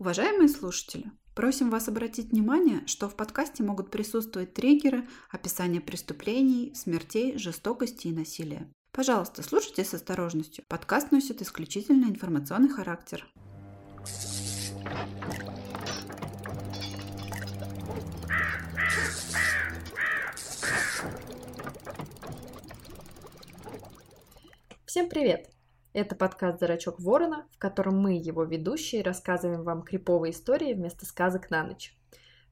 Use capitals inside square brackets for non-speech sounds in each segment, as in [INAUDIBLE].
Уважаемые слушатели, просим вас обратить внимание, что в подкасте могут присутствовать триггеры, описание преступлений, смертей, жестокости и насилия. Пожалуйста, слушайте с осторожностью. Подкаст носит исключительно информационный характер. Всем привет! Это подкаст «Зрачок ворона», в котором мы, его ведущие, рассказываем вам криповые истории вместо сказок на ночь.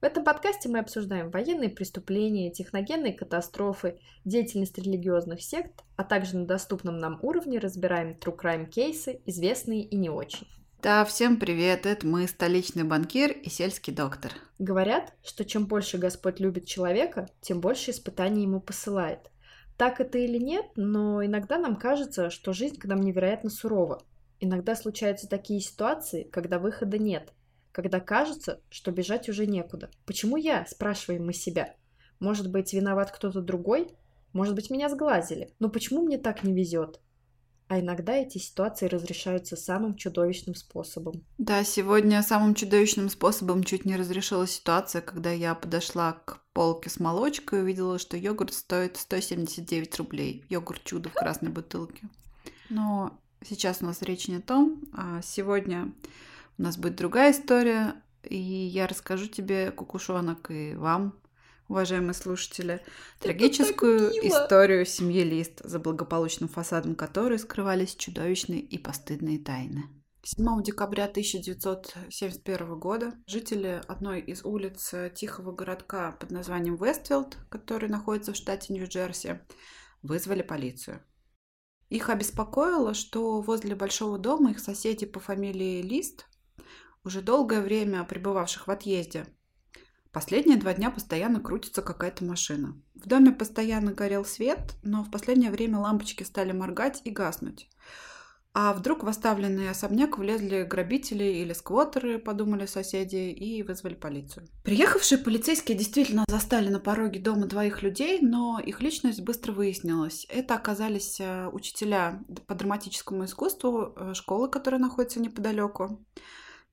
В этом подкасте мы обсуждаем военные преступления, техногенные катастрофы, деятельность религиозных сект, а также на доступном нам уровне разбираем true crime кейсы, известные и не очень. Да, всем привет, это мы, столичный банкир и сельский доктор. Говорят, что чем больше Господь любит человека, тем больше испытаний ему посылает – так это или нет, но иногда нам кажется, что жизнь к нам невероятно сурова. Иногда случаются такие ситуации, когда выхода нет, когда кажется, что бежать уже некуда. Почему я, спрашиваем мы себя? Может быть, виноват кто-то другой? Может быть, меня сглазили? Но почему мне так не везет? А иногда эти ситуации разрешаются самым чудовищным способом. Да, сегодня самым чудовищным способом чуть не разрешилась ситуация, когда я подошла к полке с молочкой и увидела, что йогурт стоит 179 рублей. Йогурт чудо в красной бутылке. Но сейчас у нас речь не о том. А сегодня у нас будет другая история, и я расскажу тебе, кукушонок, и вам, уважаемые слушатели, трагическую историю семьи Лист, за благополучным фасадом которой скрывались чудовищные и постыдные тайны. 7 декабря 1971 года жители одной из улиц тихого городка под названием Вестфилд, который находится в штате Нью-Джерси, вызвали полицию. Их обеспокоило, что возле большого дома их соседи по фамилии Лист, уже долгое время пребывавших в отъезде, Последние два дня постоянно крутится какая-то машина. В доме постоянно горел свет, но в последнее время лампочки стали моргать и гаснуть. А вдруг в оставленный особняк влезли грабители или сквотеры, подумали соседи, и вызвали полицию. Приехавшие полицейские действительно застали на пороге дома двоих людей, но их личность быстро выяснилась. Это оказались э, учителя по драматическому искусству э, школы, которая находится неподалеку.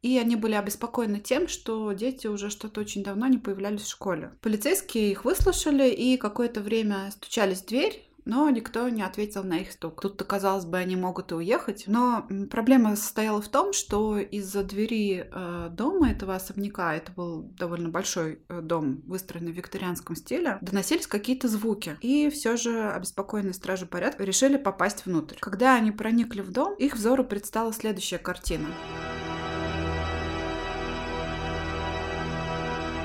И они были обеспокоены тем, что дети уже что-то очень давно не появлялись в школе. Полицейские их выслушали и какое-то время стучались в дверь, но никто не ответил на их стук. Тут-то, казалось бы, они могут и уехать. Но проблема состояла в том, что из-за двери э, дома этого особняка, это был довольно большой э, дом, выстроенный в викторианском стиле, доносились какие-то звуки. И все же обеспокоенные стражи порядка решили попасть внутрь. Когда они проникли в дом, их взору предстала следующая картина.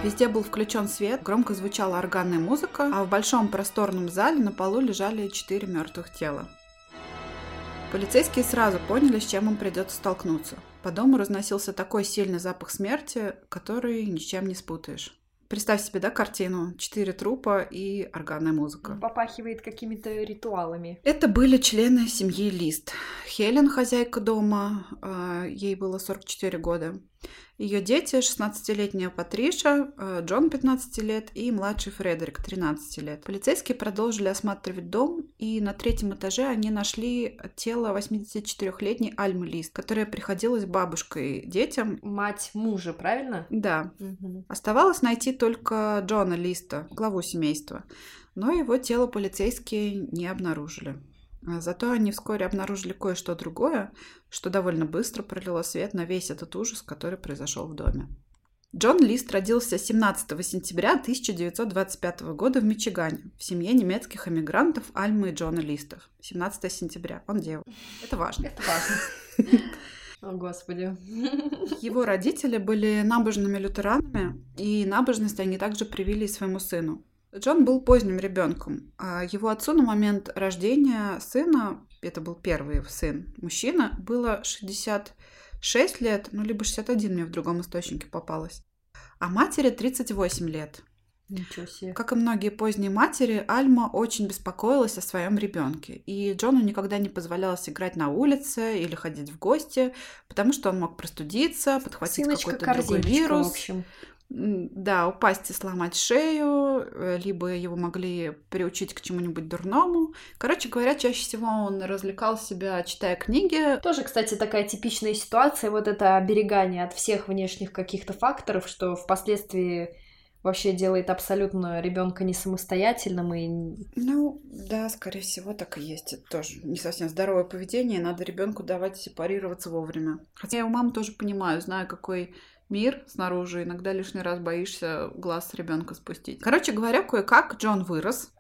Везде был включен свет, громко звучала органная музыка, а в большом просторном зале на полу лежали четыре мертвых тела. Полицейские сразу поняли, с чем им придется столкнуться. По дому разносился такой сильный запах смерти, который ничем не спутаешь. Представь себе, да, картину. Четыре трупа и органная музыка. Попахивает какими-то ритуалами. Это были члены семьи Лист. Хелен, хозяйка дома, а, ей было 44 года. Ее дети 16-летняя Патриша, э, Джон 15 лет и младший Фредерик 13 лет. Полицейские продолжили осматривать дом, и на третьем этаже они нашли тело 84-летней Альмы Лист, которая приходилась бабушкой детям. Мать мужа, правильно? Да. Угу. Оставалось найти только Джона Листа, главу семейства, но его тело полицейские не обнаружили. А зато они вскоре обнаружили кое-что другое, что довольно быстро пролило свет на весь этот ужас, который произошел в доме. Джон Лист родился 17 сентября 1925 года в Мичигане в семье немецких эмигрантов Альмы и Джона Листов. 17 сентября. Он девушка. Это важно. Это важно. [LAUGHS] О, Господи. Его родители были набожными лютеранами, и набожность они также привили своему сыну. Джон был поздним ребенком. А его отцу на момент рождения сына, это был первый сын, мужчина, было 66 лет, ну либо 61 мне в другом источнике попалось. А матери 38 лет. Ничего себе. Как и многие поздние матери, Альма очень беспокоилась о своем ребенке. И Джону никогда не позволялось играть на улице или ходить в гости, потому что он мог простудиться, подхватить какой-то другой вирус. в общем. Да, упасть и сломать шею, э, либо его могли приучить к чему-нибудь дурному. Короче говоря, чаще всего он развлекал себя, читая книги. Тоже, кстати, такая типичная ситуация, вот это оберегание от всех внешних каких-то факторов, что впоследствии вообще делает абсолютно ребенка не самостоятельным и... Ну, да, скорее всего, так и есть. Это тоже не совсем здоровое поведение, надо ребенку давать сепарироваться вовремя. Хотя я у мамы тоже понимаю, знаю, какой мир снаружи, иногда лишний раз боишься глаз ребенка спустить. Короче говоря, кое-как Джон вырос,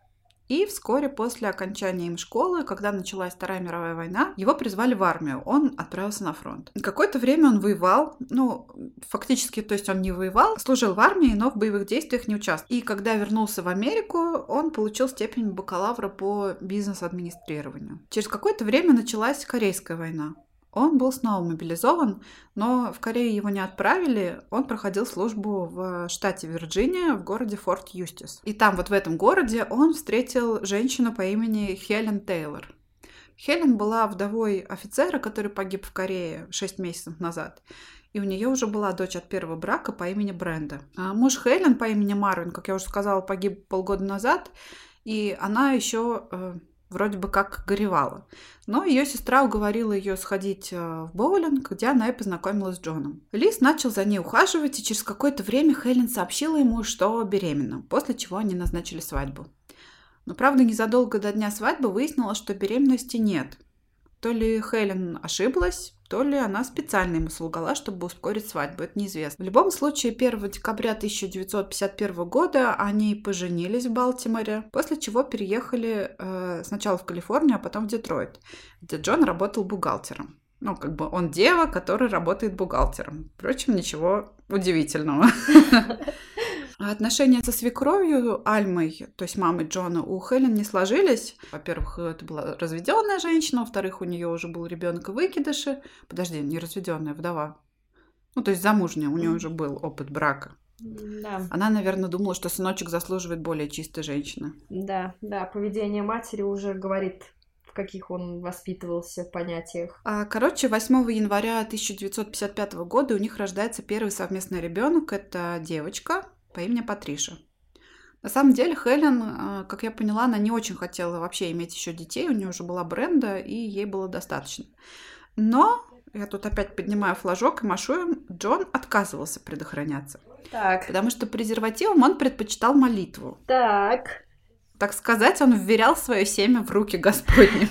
и вскоре после окончания им школы, когда началась Вторая мировая война, его призвали в армию. Он отправился на фронт. Какое-то время он воевал, ну, фактически, то есть он не воевал, служил в армии, но в боевых действиях не участвовал. И когда вернулся в Америку, он получил степень бакалавра по бизнес-администрированию. Через какое-то время началась Корейская война. Он был снова мобилизован, но в Корее его не отправили. Он проходил службу в штате Вирджиния, в городе Форт Юстис. И там, вот в этом городе, он встретил женщину по имени Хелен Тейлор. Хелен была вдовой офицера, который погиб в Корее 6 месяцев назад. И у нее уже была дочь от первого брака по имени Бренда. А муж Хелен по имени Марвин, как я уже сказала, погиб полгода назад. И она еще э, вроде бы как горевала. Но ее сестра уговорила ее сходить э, в боулинг, где она и познакомилась с Джоном. Лис начал за ней ухаживать, и через какое-то время Хелен сообщила ему, что беременна, после чего они назначили свадьбу. Но, правда, незадолго до дня свадьбы выяснилось, что беременности нет. То ли Хелен ошиблась, то ли она специально ему солгала, чтобы ускорить свадьбу, это неизвестно. В любом случае, 1 декабря 1951 года они поженились в Балтиморе, после чего переехали э, сначала в Калифорнию, а потом в Детройт, где Джон работал бухгалтером. Ну, как бы он дева, который работает бухгалтером. Впрочем, ничего удивительного. [LAUGHS] А отношения со свекровью Альмой, то есть мамой Джона, у Хелен не сложились. Во-первых, это была разведенная женщина, во-вторых, у нее уже был ребенок в выкидыше. Подожди, не разведенная, вдова. Ну, то есть замужняя, у нее уже был опыт брака. Да. Она, наверное, думала, что сыночек заслуживает более чистой женщины. Да, да, поведение матери уже говорит в каких он воспитывался понятиях. А, короче, 8 января 1955 года у них рождается первый совместный ребенок. Это девочка, по имени Патриша. На самом деле Хелен, а, как я поняла, она не очень хотела вообще иметь еще детей, у нее уже была бренда, и ей было достаточно. Но, я тут опять поднимаю флажок и машу им, Джон отказывался предохраняться. Так. Потому что презервативом он предпочитал молитву. Так. Так сказать, он вверял свое семя в руки Господни.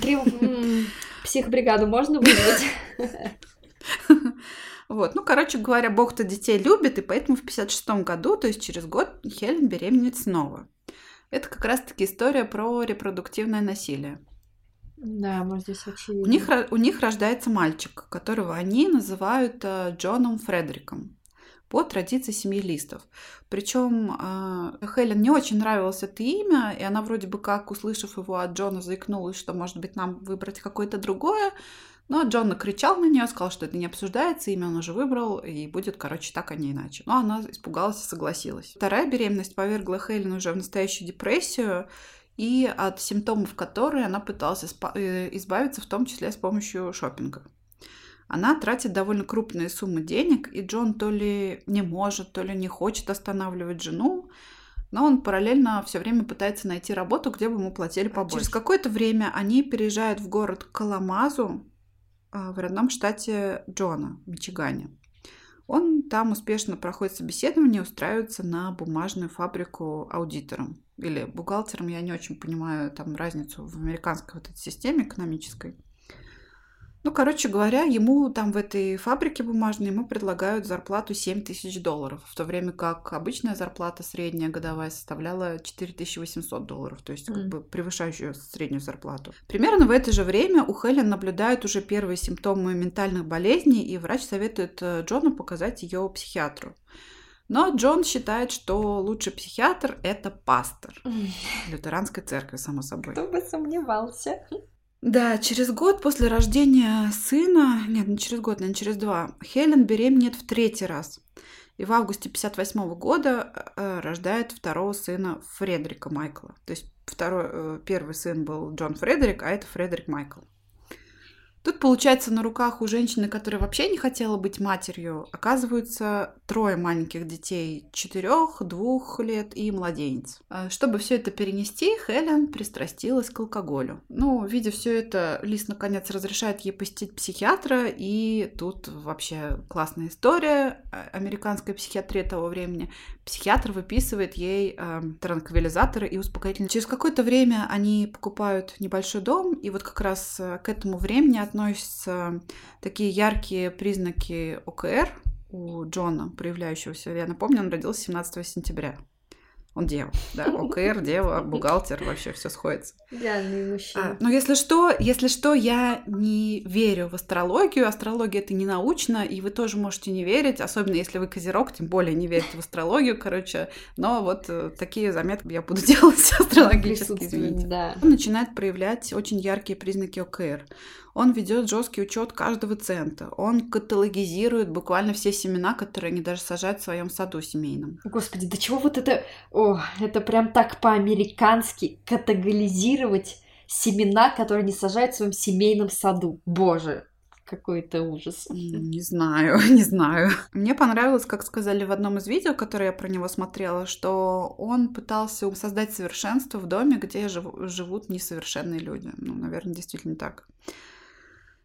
Психбригаду можно вызвать? [LAUGHS] Вот, ну, короче говоря, Бог-то детей любит, и поэтому в 56 году, то есть через год, Хелен беременеет снова. Это как раз-таки история про репродуктивное насилие. Да, мы здесь очевидно. У них, у них рождается мальчик, которого они называют э, Джоном Фредериком по традиции семьи листов. Причем э, Хелен не очень нравилось это имя, и она вроде бы как, услышав его от Джона, заикнулась, что, может быть, нам выбрать какое-то другое. Но Джон накричал на нее, сказал, что это не обсуждается, имя он уже выбрал, и будет, короче, так, а не иначе. Но она испугалась и согласилась. Вторая беременность повергла Хелен уже в настоящую депрессию, и от симптомов которой она пыталась э, избавиться, в том числе с помощью шопинга. Она тратит довольно крупные суммы денег, и Джон то ли не может, то ли не хочет останавливать жену, но он параллельно все время пытается найти работу, где бы ему платили побольше. Через какое-то время они переезжают в город Каламазу, а, в родном штате Джона, Мичигане. Он там успешно проходит собеседование, устраивается на бумажную фабрику аудитором или бухгалтером. Я не очень понимаю там разницу в американской вот этой системе экономической. Ну, короче говоря, ему там в этой фабрике бумажной ему предлагают зарплату 7 тысяч долларов, в то время как обычная зарплата средняя годовая составляла 4800 долларов, то есть mm. как бы превышающую среднюю зарплату. Примерно в это же время у Хелен наблюдают уже первые симптомы ментальных болезней, и врач советует э, Джону показать ее психиатру. Но Джон считает, что лучший психиатр – это пастор. Лютеранской церкви, само собой. Кто бы сомневался. Да, через год после рождения сына, нет, не через год, наверное, через два, Хелен беременеет в третий раз. И в августе 58 года э, рождает второго сына Фредерика Майкла. То есть второй, э, первый сын был Джон Фредерик, а это Фредерик Майкл. Тут, получается, на руках у женщины, которая вообще не хотела быть матерью, оказываются трое маленьких детей, четырех, двух лет и младенец. А, чтобы все это перенести, Хелен пристрастилась к алкоголю. Ну, видя все это, Лис наконец разрешает ей посетить психиатра, и тут вообще классная история а, американской психиатрии того времени. Психиатр выписывает ей э, транквилизаторы и успокоительные. Через какое-то время они покупают небольшой дом, и вот как раз э, к этому времени относятся такие яркие признаки ОКР у Джона, проявляющегося. Я напомню, он родился 17 сентября. Он дева, да, [LAUGHS] ОКР, дева, бухгалтер, вообще все сходится. Идеальный мужчина. А, но если что, если что, я не верю в астрологию. Астрология это не научно, и вы тоже можете не верить, особенно если вы козерог, тем более не верите в астрологию, короче. Но вот э, такие заметки я буду [LAUGHS] делать астрологически, извините. Да. Он начинает проявлять очень яркие признаки ОКР. Он ведет жесткий учет каждого цента. Он каталогизирует буквально все семена, которые они даже сажают в своем саду семейном. Господи, да чего вот это... О, это прям так по-американски каталогизировать семена, которые они сажают в своем семейном саду. Боже, какой-то ужас. Не знаю, [LAUGHS] не знаю. Мне понравилось, как сказали в одном из видео, которое я про него смотрела, что он пытался создать совершенство в доме, где живут несовершенные люди. Ну, наверное, действительно так.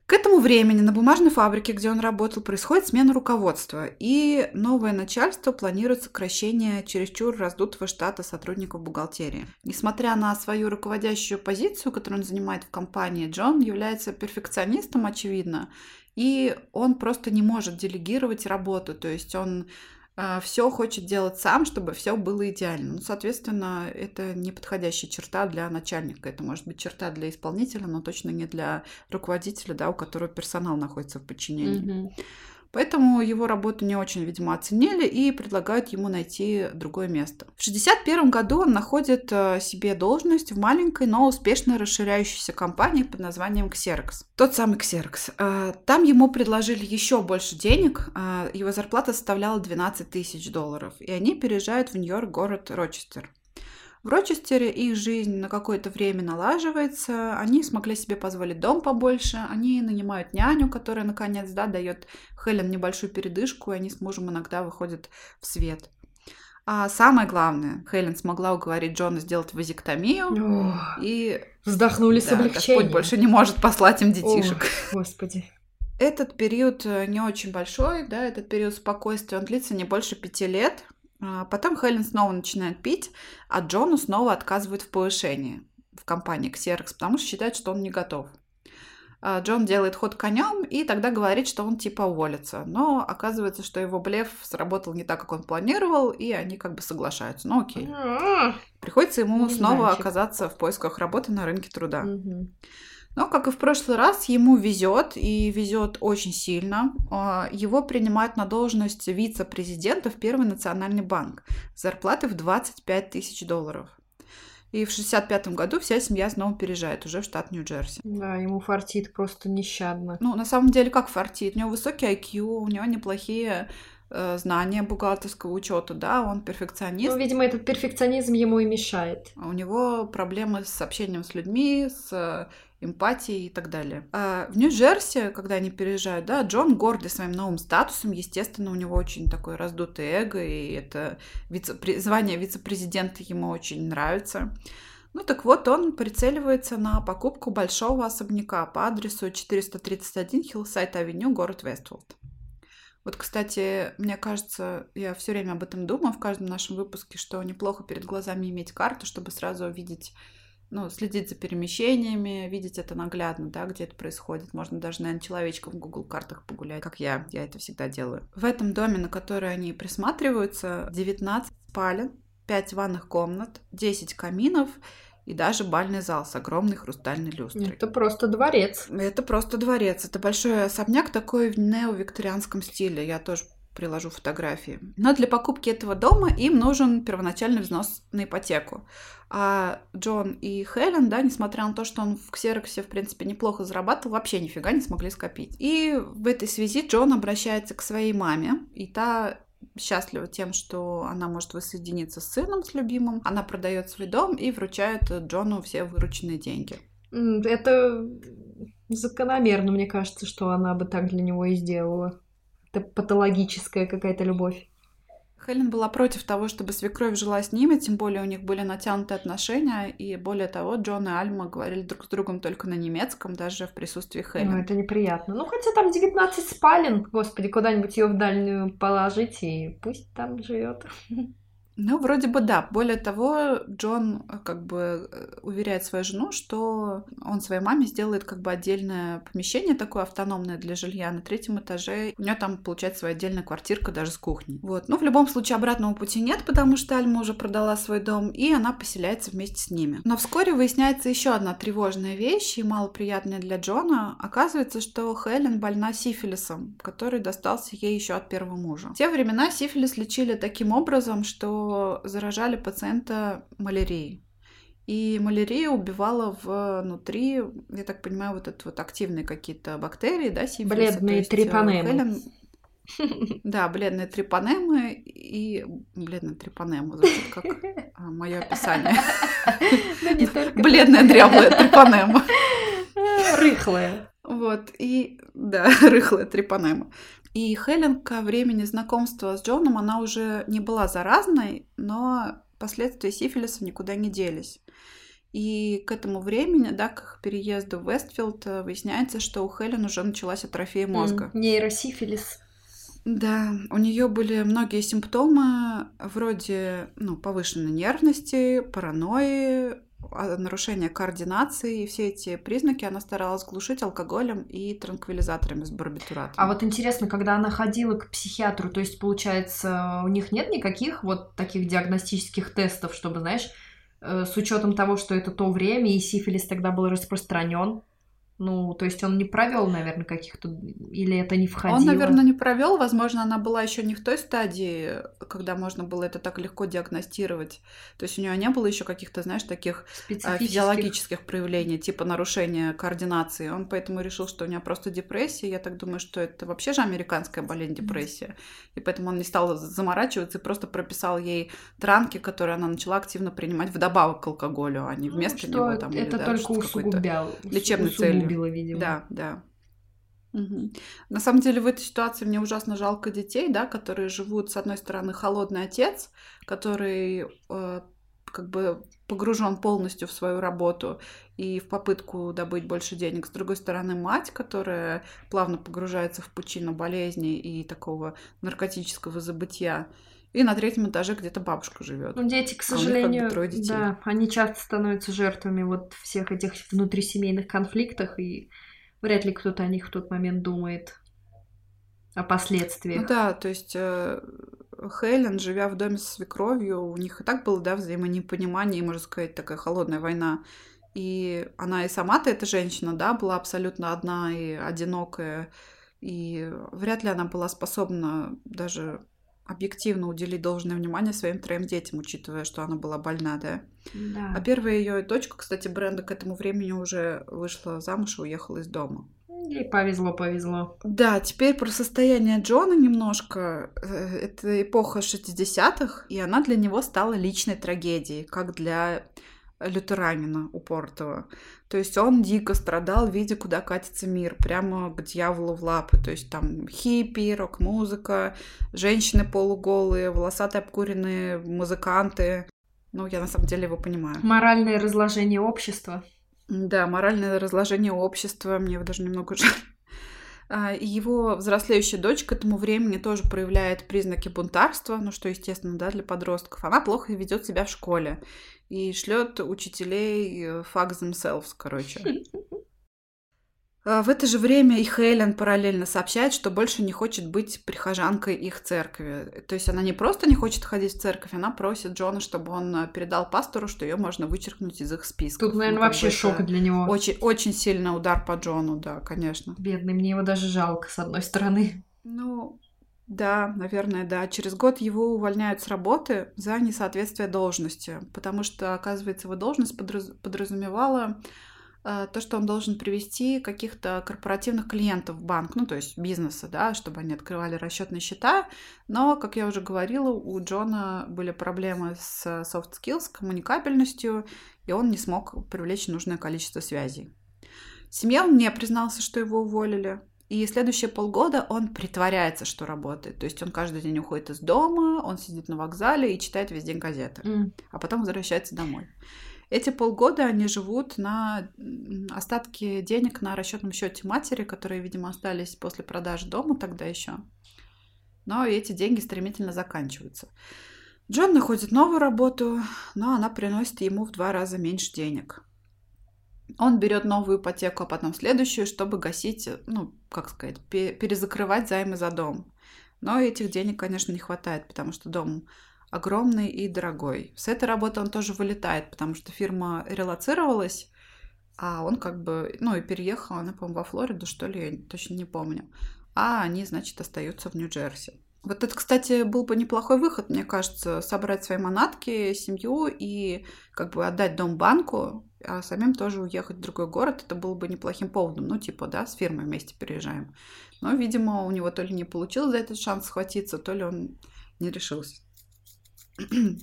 К этому времени на бумажной фабрике, где он работал, происходит смена руководства, и новое начальство планирует сокращение чересчур раздутого штата сотрудников бухгалтерии. Несмотря на свою руководящую позицию, которую он занимает в компании, Джон является перфекционистом, очевидно, и он просто не может делегировать работу, то есть он все хочет делать сам, чтобы все было идеально. Ну, соответственно, это не подходящая черта для начальника. Это может быть черта для исполнителя, но точно не для руководителя, да, у которого персонал находится в подчинении. Mm-hmm. Поэтому его работу не очень, видимо, оценили и предлагают ему найти другое место. В 1961 году он находит э, себе должность в маленькой, но успешно расширяющейся компании под названием Xerox. Тот самый Xerox. Э, там ему предложили еще больше денег. Э, его зарплата составляла 12 тысяч долларов. И они переезжают в Нью-Йорк, город Рочестер. В Рочестере их жизнь на какое-то время налаживается, они смогли себе позволить дом побольше, они нанимают няню, которая, наконец, да, дает Хелен небольшую передышку, и они с мужем иногда выходят в свет. А самое главное, Хелен смогла уговорить Джона сделать вазектомию, Ох, и... Вздохнули да, с облегчением. Господь больше не может послать им детишек. Ох, господи. Этот период э, не очень большой, да, этот период спокойствия, он длится не больше пяти лет. А потом Хелен снова начинает пить, а Джону снова отказывают в повышении в компании Xerox, потому что считает, что он не готов. А Джон делает ход конем и тогда говорит, что он типа уволится. Но оказывается, что его блеф сработал не так, как он планировал, и они как бы соглашаются. Ну окей. Приходится ему снова оказаться в поисках работы на рынке труда. Но, как и в прошлый раз, ему везет, и везет очень сильно. А, его принимают на должность вице-президента в Первый национальный банк с зарплатой в 25 тысяч долларов. И в 65 году вся семья снова переезжает уже в штат Нью-Джерси. Да, ему фартит просто нещадно. Ну, на самом деле, как фартит? У него высокий IQ, у него неплохие э, знания бухгалтерского учета, да, он перфекционист. Ну, видимо, этот перфекционизм ему и мешает. А у него проблемы с общением с людьми, с эмпатии и так далее. А в Нью-Джерси, когда они переезжают, да, Джон гордый своим новым статусом, естественно, у него очень такое раздутое эго, и это вице звание вице-президента ему очень нравится. Ну так вот, он прицеливается на покупку большого особняка по адресу 431 Хиллсайд-авеню, город Вестфилд. Вот, кстати, мне кажется, я все время об этом думаю в каждом нашем выпуске, что неплохо перед глазами иметь карту, чтобы сразу увидеть ну, следить за перемещениями, видеть это наглядно, да, где это происходит. Можно даже, наверное, человечком в Google картах погулять, как я. Я это всегда делаю. В этом доме, на который они присматриваются, 19 спален, 5 ванных комнат, 10 каминов и даже бальный зал с огромной хрустальной люстрой. Это просто дворец. Это просто дворец. Это большой особняк такой в неовикторианском стиле. Я тоже приложу фотографии. Но для покупки этого дома им нужен первоначальный взнос на ипотеку. А Джон и Хелен, да, несмотря на то, что он в Ксероксе, в принципе, неплохо зарабатывал, вообще нифига не смогли скопить. И в этой связи Джон обращается к своей маме, и та счастлива тем, что она может воссоединиться с сыном, с любимым. Она продает свой дом и вручает Джону все вырученные деньги. Это Закономерно, мне кажется, что она бы так для него и сделала. Это патологическая какая-то любовь. Хелен была против того, чтобы свекровь жила с ними, тем более у них были натянутые отношения, и более того, Джон и Альма говорили друг с другом только на немецком, даже в присутствии Хелен. Ну, это неприятно. Ну, хотя там 19 спален, господи, куда-нибудь ее в дальнюю положить, и пусть там живет. [LAUGHS] Ну, вроде бы да. Более того, Джон э, как бы э, уверяет свою жену, что он своей маме сделает как бы отдельное помещение такое автономное для жилья на третьем этаже. У нее там получается своя отдельная квартирка даже с кухней. Вот. Ну, в любом случае обратного пути нет, потому что Альма уже продала свой дом, и она поселяется вместе с ними. Но вскоре выясняется еще одна тревожная вещь и малоприятная для Джона. Оказывается, что Хелен больна сифилисом, который достался ей еще от первого мужа. В те времена сифилис лечили таким образом, что заражали пациента малярией. И малярия убивала внутри, я так понимаю, вот это вот активные какие-то бактерии, да, сифилиса. Бледные есть, э, трипанемы. Хелен... [LAUGHS] Да, бледные трипанемы и... Бледная трипанема звучит как а, мое описание. Бледная дряблая трипанема. Рыхлая. Вот, и... Да, [LAUGHS] рыхлая трипанема. И Хелен ко времени знакомства с Джоном, она уже не была заразной, но последствия сифилиса никуда не делись. И к этому времени, да, к их переезду в Вестфилд, э, выясняется, что у Хелен уже началась атрофия мозга. Мм, нейросифилис. Да, у нее были многие симптомы вроде ну, повышенной нервности, паранойи, нарушение координации, и все эти признаки она старалась глушить алкоголем и транквилизаторами с барбитуратом. А вот интересно, когда она ходила к психиатру, то есть, получается, у них нет никаких вот таких диагностических тестов, чтобы, знаешь, э, с учетом того, что это то время, и сифилис тогда был распространен, ну, то есть он не провел, наверное, каких-то... Или это не входило? Он, наверное, не провел. Возможно, она была еще не в той стадии, когда можно было это так легко диагностировать. То есть у нее не было еще каких-то, знаешь, таких а, физиологических проявлений, типа нарушения координации. Он поэтому решил, что у нее просто депрессия. Я так думаю, что это вообще же американская болезнь, депрессия. И поэтому он не стал заморачиваться и просто прописал ей транки, которые она начала активно принимать вдобавок к алкоголю, а не ну, вместо ну, него. Там, это или, да, только усугублял. Лечебной целью убила, видимо. Да, да. Угу. На самом деле в этой ситуации мне ужасно жалко детей, да, которые живут, с одной стороны, холодный отец, который э, как бы погружен полностью в свою работу и в попытку добыть больше денег. С другой стороны, мать, которая плавно погружается в пучину болезни и такого наркотического забытия. И на третьем этаже где-то бабушка живет. Ну, дети, к сожалению, а как бы да, они часто становятся жертвами вот всех этих внутрисемейных конфликтов, и вряд ли кто-то о них в тот момент думает о последствиях. Ну да, то есть э, Хелен, живя в доме со свекровью, у них и так было, да, взаимонепонимание, можно сказать, такая холодная война. И она и сама-то, эта женщина, да, была абсолютно одна и одинокая. И вряд ли она была способна даже объективно уделить должное внимание своим троим детям, учитывая, что она была больна, да? Да. А первая ее дочка, кстати, Бренда к этому времени уже вышла замуж и уехала из дома. Ей повезло, повезло. Да, теперь про состояние Джона немножко. Э, это эпоха 60-х, и она для него стала личной трагедией, как для лютеранина упортого. То есть он дико страдал, видя, куда катится мир, прямо к дьяволу в лапы. То есть там хиппи, рок-музыка, женщины полуголые, волосатые обкуренные музыканты. Ну, я на самом деле его понимаю. Моральное разложение общества. Да, моральное разложение общества. Мне его даже немного [LAUGHS] жаль. А, его взрослеющая дочь к этому времени тоже проявляет признаки бунтарства, ну что естественно, да, для подростков. Она плохо ведет себя в школе и шлет учителей э, fuck themselves, короче. [LAUGHS] А, в это же время и Хелен параллельно сообщает, что больше не хочет быть прихожанкой их церкви. То есть она не просто не хочет ходить в церковь, она просит Джона, чтобы он э, передал пастору, что ее можно вычеркнуть из их списка. Тут, наверное, ну, вообще шок для него. Очень, очень сильный удар по Джону, да, конечно. Бедный, мне его даже жалко, с одной стороны. Ну, да, наверное, да. Через год его увольняют с работы за несоответствие должности, потому что, оказывается, его должность подраз... подразумевала э, то, что он должен привести каких-то корпоративных клиентов в банк, ну, то есть бизнеса, да, чтобы они открывали расчетные счета. Но, как я уже говорила, у Джона были проблемы с soft skills, коммуникабельностью, и он не смог привлечь нужное количество связей. Семье он не признался, что его уволили. И следующие полгода он притворяется, что работает. То есть он каждый день уходит из дома, он сидит на вокзале и читает весь день газеты. М. А потом возвращается домой. Эти полгода они живут на остатки денег на расчетном счете матери, которые, видимо, остались после продажи дома тогда еще. Но эти деньги стремительно заканчиваются. Джон находит новую работу, но она приносит ему в два раза меньше денег. Он берет новую ипотеку, а потом следующую, чтобы гасить, ну, как сказать, пе- перезакрывать займы за дом. Но этих денег, конечно, не хватает, потому что дом огромный и дорогой. С этой работы он тоже вылетает, потому что фирма релацировалась, а он как бы, ну, и переехал, она, по-моему, во Флориду, что ли, я точно не помню. А они, значит, остаются в Нью-Джерси. Вот это, кстати, был бы неплохой выход, мне кажется, собрать свои манатки, семью и как бы отдать дом банку, а самим тоже уехать в другой город. Это было бы неплохим поводом. Ну, типа, да, с фирмой вместе переезжаем. Но, видимо, у него то ли не получилось за этот шанс схватиться, то ли он не решился.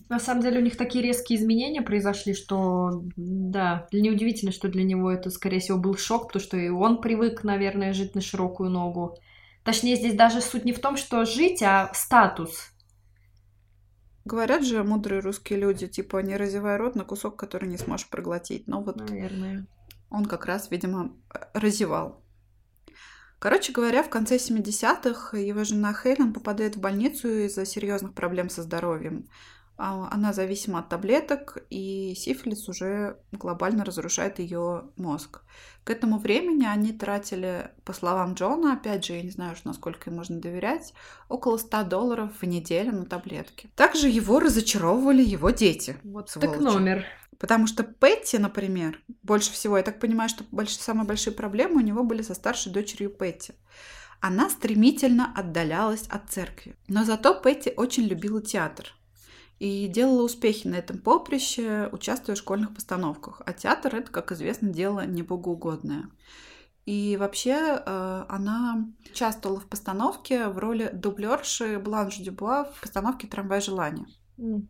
На самом деле у них такие резкие изменения произошли, что да, неудивительно, что для него это, скорее всего, был шок, потому что и он привык, наверное, жить на широкую ногу. Точнее, здесь даже суть не в том, что жить, а статус. Говорят же мудрые русские люди, типа, не разевай рот на кусок, который не сможешь проглотить. Но вот Наверное. он как раз, видимо, разевал. Короче говоря, в конце 70-х его жена Хелен попадает в больницу из-за серьезных проблем со здоровьем. А, Она зависима от таблеток, и сифилис уже глобально разрушает ее мозг. К этому времени они тратили, по словам Джона, опять же, я не знаю, насколько им можно доверять, около 100 долларов в неделю на таблетки. Также его разочаровывали его дети. Вот сволочи. так номер. Потому что Петти, например, больше всего, я так понимаю, что больш- самые большие проблемы у него были со старшей дочерью Петти. Она стремительно отдалялась от церкви. Но зато Петти очень любила театр и делала успехи на этом поприще, участвуя в школьных постановках. А театр это, как известно, дело не богоугодное. И вообще э, она участвовала в постановке в роли дублерши Бланш Дюбуа в постановке «Трамвай желания».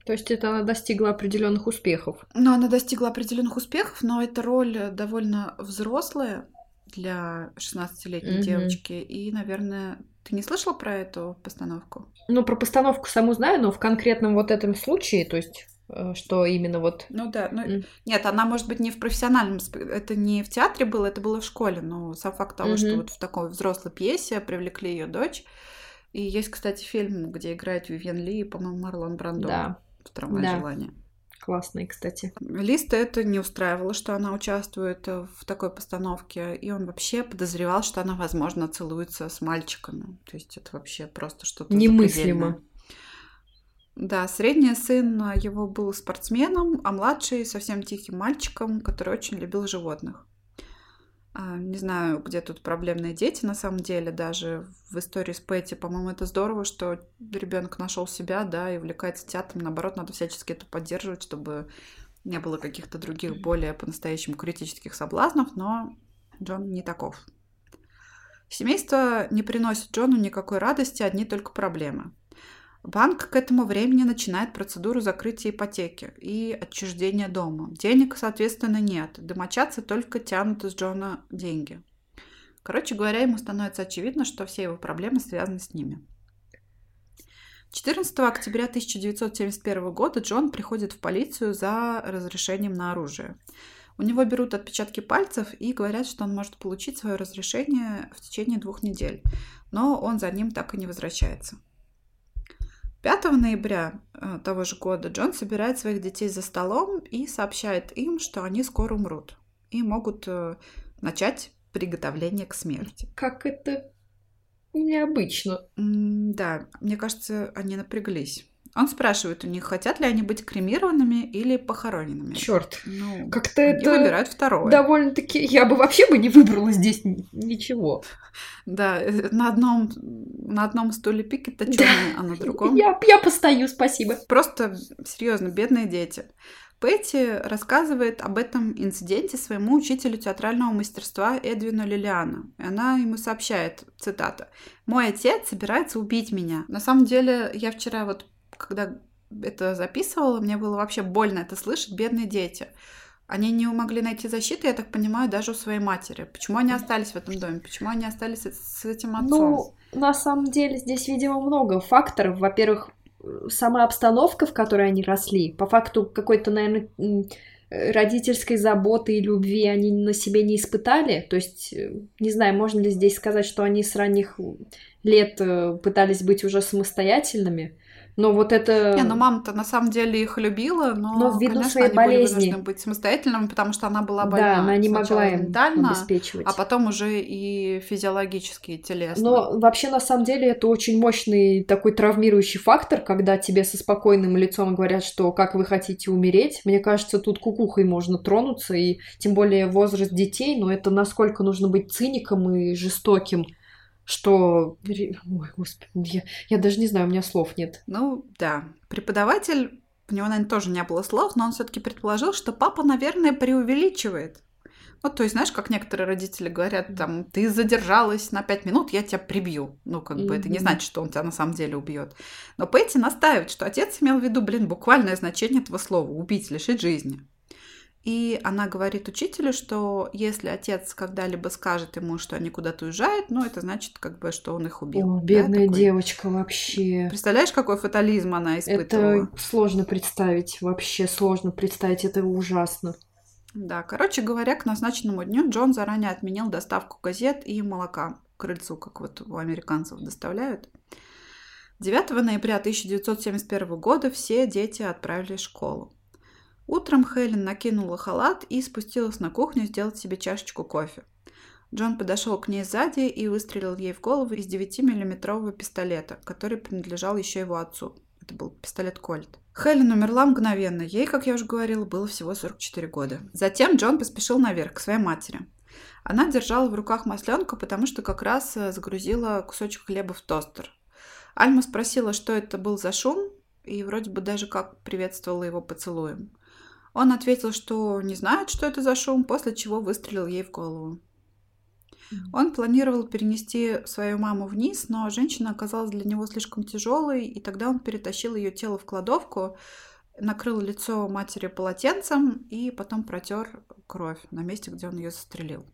То есть это она достигла определенных успехов. Но она достигла определенных успехов, но эта роль довольно взрослая для 16-летней Мгм. девочки. И, наверное, ты не слышала про эту постановку? Ну, про постановку саму знаю, но в конкретном вот этом случае, то есть, э, что именно вот... Ну да, ну М. нет, она может быть не в профессиональном, это не в театре было, это было в школе, но сам факт того, что Мгм. вот в такой взрослой пьесе привлекли ее дочь. И есть, кстати, фильм, где играет Вивьен Ли и, по-моему, Марлон Брандо Да, в «Трамвай Да. желания». Классный, кстати. Листа это не устраивало, что она участвует э, в такой постановке, и он вообще подозревал, что она, возможно, целуется с мальчиками. То есть это вообще просто что-то Немыслимо. Да, средний сын а, его был спортсменом, а младший совсем тихим мальчиком, который очень любил животных. А, Не знаю, где тут проблемные дети, на самом деле, даже в истории с Пэтти, по-моему, это здорово, что ребенок нашел себя, да, и увлекается театром. Наоборот, надо всячески это поддерживать, чтобы не было каких-то других более по-настоящему критических соблазнов, но Джон не таков. Семейство не приносит Джону никакой радости, одни только проблемы. Банк к этому времени начинает процедуру закрытия ипотеки и отчуждения дома. Денег, соответственно, нет. Домочадцы только тянут из Джона деньги. Короче говоря, ему становится очевидно, что все его проблемы связаны с ними. 14 октября 1971 года Джон приходит в полицию за разрешением на оружие. У него берут отпечатки пальцев и говорят, что он может получить свое разрешение в течение двух недель, но он за ним так и не возвращается. 5 ноября э, того же года Джон собирает своих детей за столом и сообщает им, что они скоро умрут и могут э, начать приготовление к смерти. Как это необычно. Да, мне кажется, они напряглись. Он спрашивает у них, хотят ли они быть кремированными или похороненными. Черт. Ну, Как-то это выбирают второе. довольно-таки... Я бы вообще бы не выбрала здесь ни- ничего. Да, э, на одном, на одном стуле пикет точёный, а на другом... Я, я постою, спасибо. Просто, серьезно, бедные дети. Пэтти рассказывает об этом инциденте своему учителю театрального мастерства Эдвину Лилиану. И она ему сообщает, цитата, «Мой отец собирается убить меня». На самом деле, я вчера вот, когда это записывала, мне было вообще больно это слышать, бедные дети. Они не могли найти защиты, я так понимаю, даже у своей матери. Почему они остались в этом доме? Почему они остались с этим отцом? Ну, на самом деле здесь, видимо, много факторов. Во-первых, сама обстановка, в которой они росли, по факту какой-то, наверное, родительской заботы и любви они на себе не испытали. То есть, э, не знаю, можно ли здесь сказать, что они с ранних лет э, пытались быть уже самостоятельными. Но вот это... Не, ну мама-то на самом деле их любила, но, но ввиду конечно, своей они болезни. были быть самостоятельными, потому что она была больна. Да, она не могла им ментально, обеспечивать. а потом уже и физиологически, и телесно. Но вообще, на самом деле, это очень мощный такой травмирующий фактор, когда тебе со спокойным лицом говорят, что как вы хотите умереть. Мне кажется, тут кукухой можно тронуться, и тем более возраст детей, но это насколько нужно быть циником и жестоким что... Ой, господи, я, я даже не знаю, у меня слов нет. Ну, да. Преподаватель, у него, наверное, тоже не было слов, но он все таки предположил, что папа, наверное, преувеличивает. Ну, то есть, знаешь, как некоторые родители говорят, там, ты задержалась на пять минут, я тебя прибью. Ну, как бы это не значит, что он тебя на самом деле убьет. Но Петти настаивает, что отец имел в виду, блин, буквальное значение этого слова – убить, лишить жизни. И она говорит учителю, что если отец когда-либо скажет ему, что они куда-то уезжают, ну, это значит, как бы, что он их убил. О, бедная да, такой... девочка вообще. Представляешь, какой фатализм она испытывала? Это сложно представить, вообще сложно представить, это ужасно. Да, короче говоря, к назначенному дню Джон заранее отменил доставку газет и молока к крыльцу, как вот у американцев доставляют. 9 ноября 1971 года все дети отправились в школу. Утром Хелен накинула халат и спустилась на кухню сделать себе чашечку кофе. Джон подошел к ней сзади и выстрелил ей в голову из 9-миллиметрового пистолета, который принадлежал еще его отцу. Это был пистолет Кольт. Хелен умерла мгновенно. Ей, как я уже говорила, было всего 44 года. Затем Джон поспешил наверх, к своей матери. Она держала в руках масленку, потому что как раз э, загрузила кусочек хлеба в тостер. Альма спросила, что это был за шум, и вроде бы даже как приветствовала его поцелуем. Он ответил, что не знает, что это за шум, после чего выстрелил ей в голову. Он планировал перенести свою маму вниз, но женщина оказалась для него слишком тяжелой, и тогда он перетащил ее тело в кладовку, накрыл лицо матери полотенцем и потом протер кровь на месте, где он ее застрелил.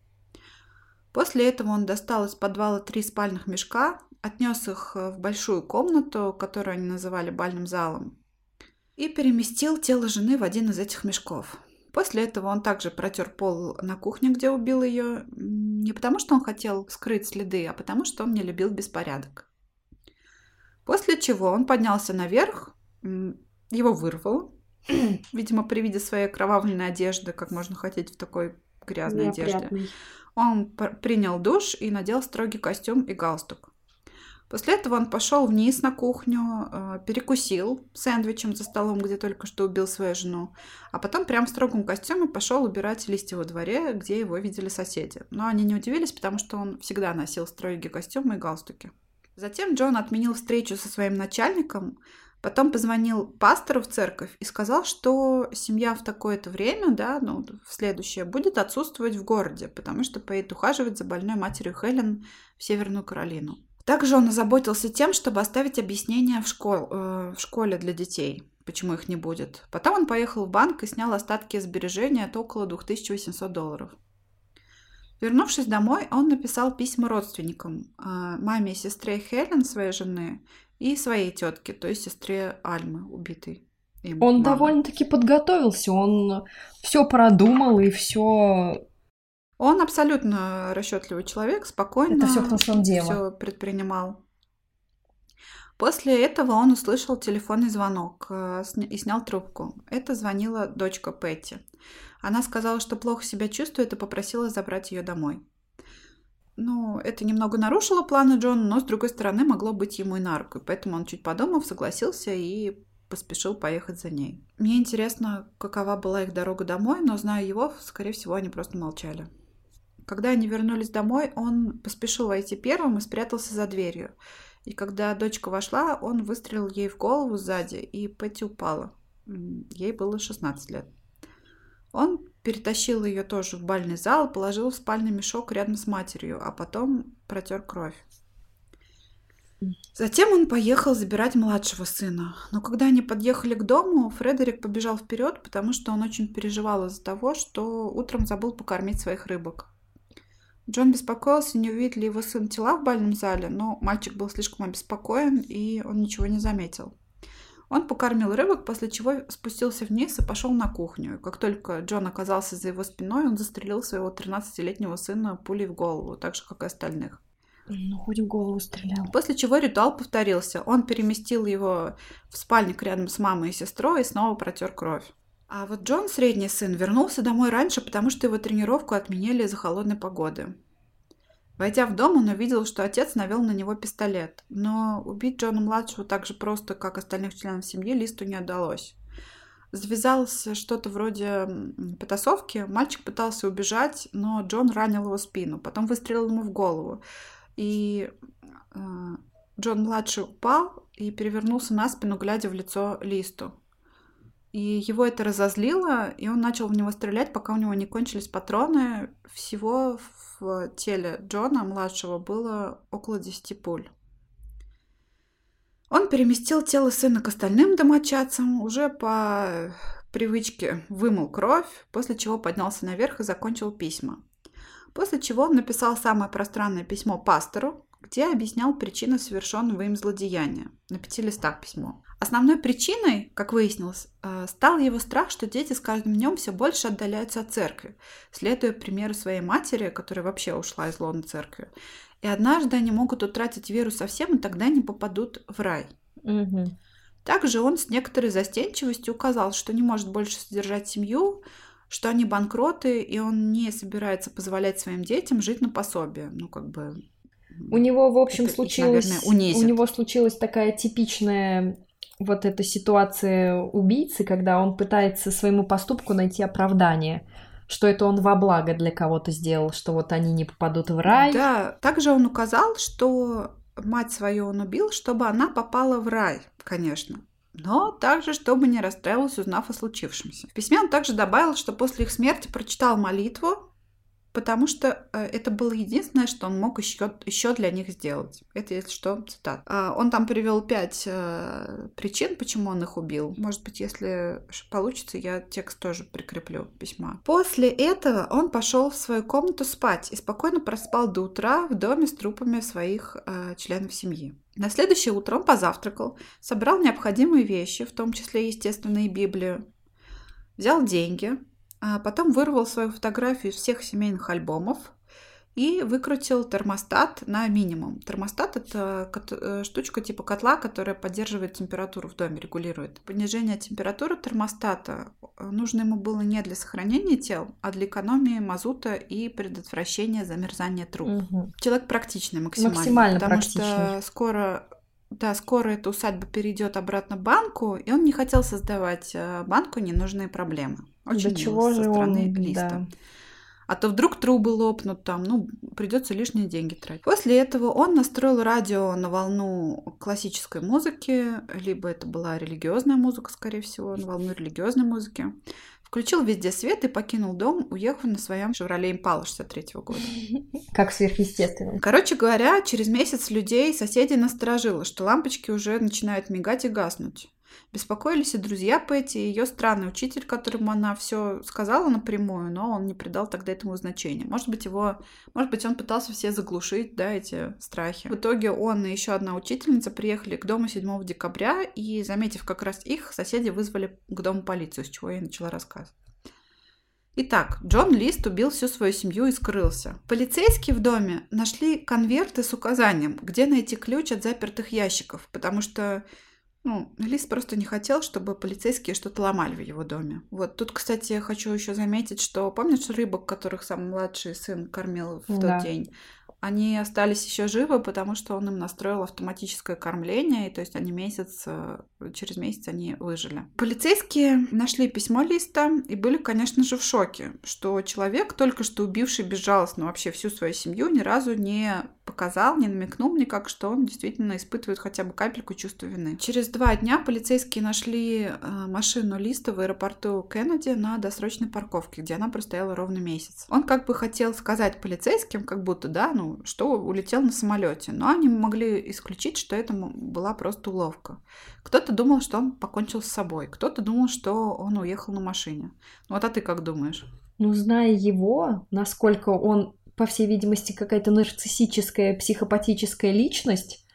После этого он достал из подвала три спальных мешка, отнес их в большую комнату, которую они называли бальным залом, и переместил тело жены в один из этих мешков. После этого он также протер пол на кухне, где убил ее, не потому что он хотел скрыть следы, а потому что он не любил беспорядок. После чего он поднялся наверх, его вырвало, [CLEARS THROAT] видимо, при виде своей кровавленной одежды, как можно хотеть в такой грязной Неопрятный. одежде. Он принял душ и надел строгий костюм и галстук. После этого он пошел вниз на кухню, э, перекусил сэндвичем за столом, где только что убил свою жену, а потом прям в строгом костюме пошел убирать листья во дворе, где его видели соседи. Но они не удивились, потому что он всегда носил строгие костюмы и галстуки. Затем Джон отменил встречу со своим начальником, потом позвонил пастору в церковь и сказал, что семья в такое-то время, да, ну, в следующее, будет отсутствовать в городе, потому что поедет ухаживать за больной матерью Хелен в Северную Каролину. Также он озаботился тем, чтобы оставить объяснение в, школ, э, в школе для детей, почему их не будет. Потом он поехал в банк и снял остатки сбережения от около 2800 долларов. Вернувшись домой, он написал письма родственникам, э, маме и сестре Хелен, своей жены, и своей тетке, то есть сестре Альмы, убитой. Он довольно-таки подготовился, он все продумал и все он абсолютно расчетливый человек, спокойно. Это все кто своем дело. Все предпринимал. После этого он услышал телефонный звонок э, и снял трубку. Это звонила дочка Петти. Она сказала, что плохо себя чувствует и попросила забрать ее домой. Ну, это немного нарушило планы Джона, но, с другой стороны, могло быть ему и на руку. Поэтому он, чуть подумав, согласился и поспешил поехать за ней. Мне интересно, какова была их дорога домой, но, зная его, скорее всего, они просто молчали. Когда они вернулись домой, он поспешил войти первым и спрятался за дверью. И когда дочка вошла, он выстрелил ей в голову сзади, и Пэтти упала. Ей было 16 лет. Он перетащил ее тоже в бальный зал, положил в спальный мешок рядом с матерью, а потом протер кровь. Затем он поехал забирать младшего сына. Но когда они подъехали к дому, Фредерик побежал вперед, потому что он очень переживал из-за того, что утром забыл покормить своих рыбок. Джон беспокоился, не увидит ли его сын тела в бальном зале, но мальчик был слишком обеспокоен, и он ничего не заметил. Он покормил рыбок, после чего спустился вниз и пошел на кухню. И как только Джон оказался за его спиной, он застрелил своего 13-летнего сына пулей в голову, так же, как и остальных. Ну, хоть в голову стрелял. После чего ритуал повторился. Он переместил его в спальник рядом с мамой и сестрой и снова протер кровь. А вот Джон, средний сын, вернулся домой раньше, потому что его тренировку отменили из-за холодной погоды. Войдя в дом, он увидел, что отец навел на него пистолет. Но убить Джона-младшего так же просто, как остальных членов семьи, Листу не удалось. Завязалось что-то вроде потасовки. Мальчик пытался убежать, но Джон ранил его спину. Потом выстрелил ему в голову. И э, Джон-младший упал и перевернулся на спину, глядя в лицо Листу. И его это разозлило, и он начал в него стрелять, пока у него не кончились патроны. Всего в теле Джона, младшего, было около 10 пуль. Он переместил тело сына к остальным домочадцам, уже по привычке вымыл кровь, после чего поднялся наверх и закончил письма. После чего он написал самое пространное письмо пастору, где объяснял причины совершенного им злодеяния. На пяти листах письмо. Основной причиной, как выяснилось, э, стал его страх, что дети с каждым днем все больше отдаляются от церкви, следуя примеру своей матери, которая вообще ушла из лона церкви. И однажды они могут утратить веру совсем, и тогда не попадут в рай. Угу. Также он с некоторой застенчивостью указал, что не может больше содержать семью, что они банкроты, и он не собирается позволять своим детям жить на пособие. Ну, как бы у него, в общем, это их, случилось, наверное, унизит. у него случилась такая типичная вот эта ситуация убийцы, когда он пытается своему поступку найти оправдание, что это он во благо для кого-то сделал, что вот они не попадут в рай. Да, также он указал, что мать свою он убил, чтобы она попала в рай, конечно. Но также, чтобы не расстраивалась, узнав о случившемся. В письме он также добавил, что после их смерти прочитал молитву, потому что э, это было единственное, что он мог еще, еще для них сделать. Это, если что, цитат. А, он там привел пять э, причин, почему он их убил. Может быть, если получится, я текст тоже прикреплю письма. После этого он пошел в свою комнату спать и спокойно проспал до утра в доме с трупами своих э, членов семьи. На следующее утро он позавтракал, собрал необходимые вещи, в том числе, естественно, и Библию, взял деньги, а потом вырвал свою фотографию из всех семейных альбомов и выкрутил термостат на минимум. Термостат – это э, штучка типа котла, которая поддерживает температуру в доме, регулирует. Понижение температуры термостата э, нужно ему было не для сохранения тел, а для экономии мазута и предотвращения замерзания труб. Угу. Человек практичный максимально. Максимально потому практичный. что скоро да, скоро эта усадьба перейдет обратно банку, и он не хотел создавать э, банку ненужные проблемы. Очень До чего со же стороны он, Листа. да. А то вдруг трубы лопнут там, ну, придется лишние деньги тратить. После этого он настроил радио на волну классической музыки, либо это была религиозная музыка, скорее всего, на волну религиозной музыки. Включил везде свет и покинул дом, уехав на своем Chevrolet Impala 63 года. [LAUGHS] Как сверхъестественно. Короче говоря, через месяц людей соседи насторожило, что лампочки уже начинают мигать и гаснуть. Беспокоились и друзья Пэти, и ее странный учитель, которому она все сказала напрямую, но он не придал тогда этому значения. Может быть, его, может быть, он пытался все заглушить, да, эти страхи. В итоге он и еще одна учительница приехали к дому 7 декабря, и, заметив как раз их, соседи вызвали к дому полицию, с чего я и начала рассказ. Итак, Джон Лист убил всю свою семью и скрылся. Полицейские в доме нашли конверты с указанием, где найти ключ от запертых ящиков, потому что ну, Лис просто не хотел, чтобы полицейские что-то ломали в его доме. Вот тут, кстати, я хочу еще заметить, что помнишь рыбок, которых самый младший сын кормил в Да. тот день? Они остались еще живы, потому что он им настроил автоматическое кормление, и то есть они месяц, э, через месяц они выжили. Полицейские нашли письмо Листа и были, конечно же, в шоке, что человек, только что убивший безжалостно вообще всю свою семью, ни разу не показал, не намекнул мне как, что он действительно испытывает хотя бы капельку чувства вины. Через два дня полицейские нашли э, машину Листа в аэропорту Кеннеди на досрочной парковке, где она простояла ровно месяц. Он как бы хотел сказать полицейским, как будто, да, ну, что улетел на самолете, но они могли исключить, что это была просто уловка. Кто-то думал, что он покончил с собой, кто-то думал, что он уехал на машине. Ну вот а ты как думаешь? Ну, зная его, насколько он, по всей видимости, какая-то нарциссическая, психопатическая личность,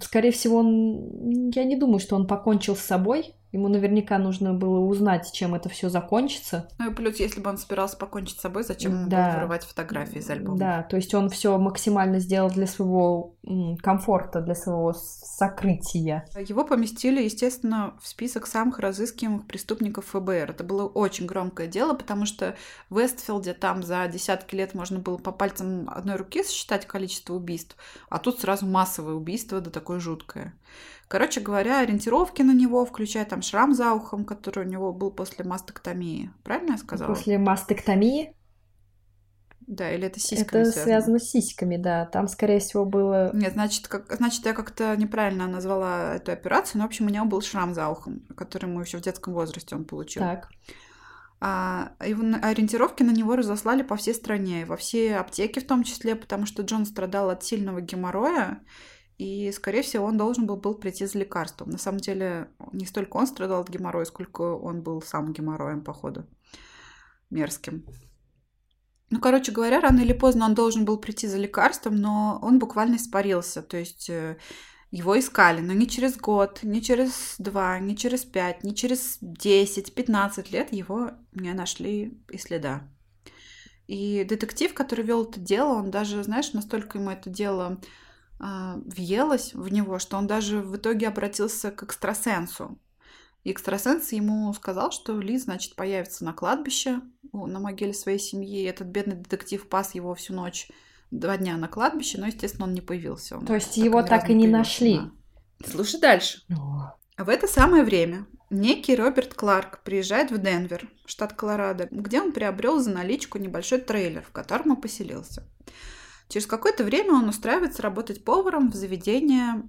скорее всего, он... я не думаю, что он покончил с собой. Ему наверняка нужно было узнать, чем это все закончится. Ну и плюс, если бы он собирался покончить с собой, зачем ему да. было вырывать фотографии из альбома? Да, то есть он все максимально сделал для своего комфорта, для своего сокрытия. Его поместили, естественно, в список самых разыскиваемых преступников ФБР. Это было очень громкое дело, потому что в Вестфилде там за десятки лет можно было по пальцам одной руки сосчитать количество убийств, а тут сразу массовое убийство, да такое жуткое. Короче говоря, ориентировки на него, включая там шрам за ухом, который у него был после мастектомии. Правильно я сказала? После мастектомии? Да, или это с сиськами Это связано? связано с сиськами, да. Там, скорее всего, было... Нет, значит, как... значит я как-то неправильно назвала эту операцию, но, в общем, у него был шрам за ухом, который ему еще в детском возрасте он получил. Так. А, его ориентировки на него разослали по всей стране, во все аптеки в том числе, потому что Джон страдал от сильного геморроя, и, скорее всего, он должен был, был прийти за лекарством. На самом деле, не столько он страдал от геморроя, сколько он был сам геморроем, походу, мерзким. Ну, короче говоря, рано или поздно он должен был прийти за лекарством, но он буквально испарился. То есть э, его искали, но не через год, не через два, не через пять, не через десять, пятнадцать лет его не нашли и следа. И детектив, который вел это дело, он даже, знаешь, настолько ему это дело въелась в него, что он даже в итоге обратился к экстрасенсу. И экстрасенс ему сказал, что Ли, значит, появится на кладбище, на могиле своей семьи. И этот бедный детектив пас его всю ночь, два дня на кладбище, но, естественно, он не появился. Он То есть так его так и не нашли? Да. Слушай дальше. О. В это самое время некий Роберт Кларк приезжает в Денвер, штат Колорадо, где он приобрел за наличку небольшой трейлер, в котором и поселился. Через какое-то время он устраивается работать поваром в заведение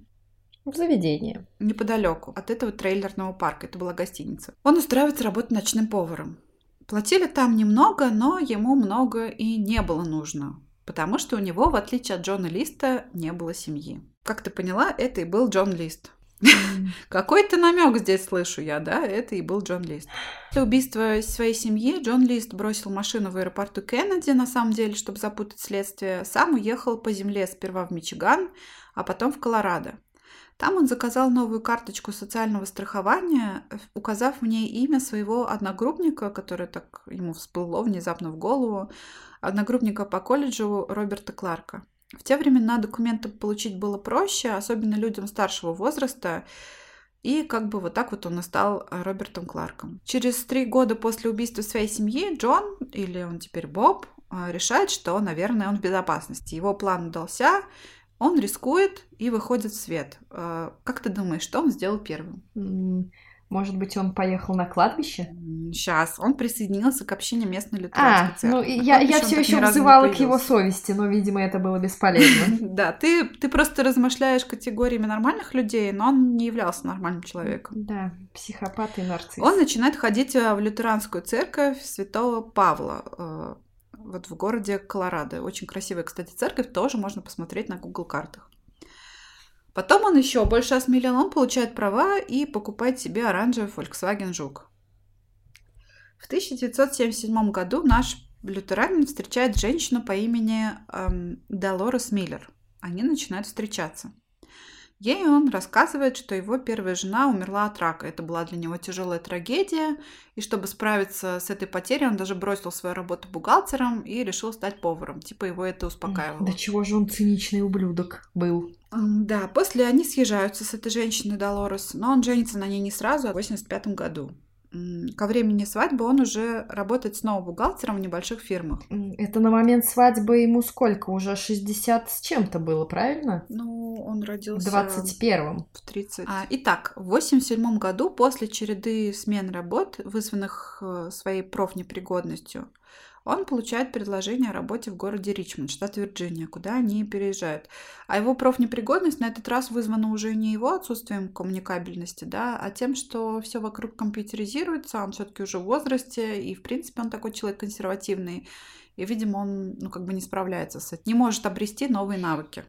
в заведение. Неподалеку от этого трейлерного парка. Это была гостиница. Он устраивается работать ночным поваром. Платили там немного, но ему много и не было нужно. Потому что у него, в отличие от Джона Листа, не было семьи. Как ты поняла, это и был Джон Лист. [LAUGHS] Какой-то намек здесь слышу я, да? Это и был Джон Лист. После убийства своей семьи Джон Лист бросил машину в аэропорту Кеннеди, на самом деле, чтобы запутать следствие. Сам уехал по земле сперва в Мичиган, а потом в Колорадо. Там он заказал новую карточку социального страхования, указав в ней имя своего одногруппника, который так ему всплыло внезапно в голову, одногруппника по колледжу Роберта Кларка. В те времена документы получить было проще, особенно людям старшего возраста, и как бы вот так вот он и стал Робертом Кларком. Через три года после убийства своей семьи Джон, или он теперь Боб, э, решает, что, наверное, он в безопасности. Его план удался, он рискует и выходит в свет. Э, как ты думаешь, что он сделал первым? Может быть, он поехал на кладбище? Сейчас. Он присоединился к общине местной лютеранской а, церкви. Ну, я, я все еще взывала к его совести, но, видимо, это было бесполезно. [LAUGHS] Да, ты, ты просто размышляешь категориями нормальных людей, но он не являлся нормальным человеком. Да, психопат и нарцисс. Он начинает ходить э, в лютеранскую церковь святого Павла э, вот в городе Колорадо. Очень красивая, кстати, церковь, тоже можно посмотреть на Google картах. Потом он еще больше осмелел, он получает права и покупает себе оранжевый Volkswagen Жук. В 1977 году наш лютеранин встречает женщину по имени эм, Долорес Миллер. Они начинают встречаться. Ей он рассказывает, что его первая жена умерла от рака. Это была для него тяжелая трагедия. И чтобы справиться с этой потерей, он даже бросил свою работу бухгалтером и решил стать поваром. Типа его это успокаивало. Да чего же он циничный ублюдок был? Да, после они съезжаются с этой женщиной Долорес, но он женится на ней не сразу, а в 85 году ко времени свадьбы он уже работает снова бухгалтером в небольших фирмах. Это на момент свадьбы ему сколько? Уже 60 с чем-то было, правильно? Ну, он родился... В 21-м. В 30. А, итак, в 87 году, после череды смен работ, вызванных э, своей профнепригодностью, он получает предложение о работе в городе Ричмонд, штат Вирджиния, куда они переезжают. А его профнепригодность на этот раз вызвана уже не его отсутствием коммуникабельности, да, а тем, что все вокруг компьютеризируется, он все-таки уже в возрасте, и, в принципе, он такой человек консервативный. И, видимо, он, ну, как бы не справляется с этим, не может обрести новые навыки.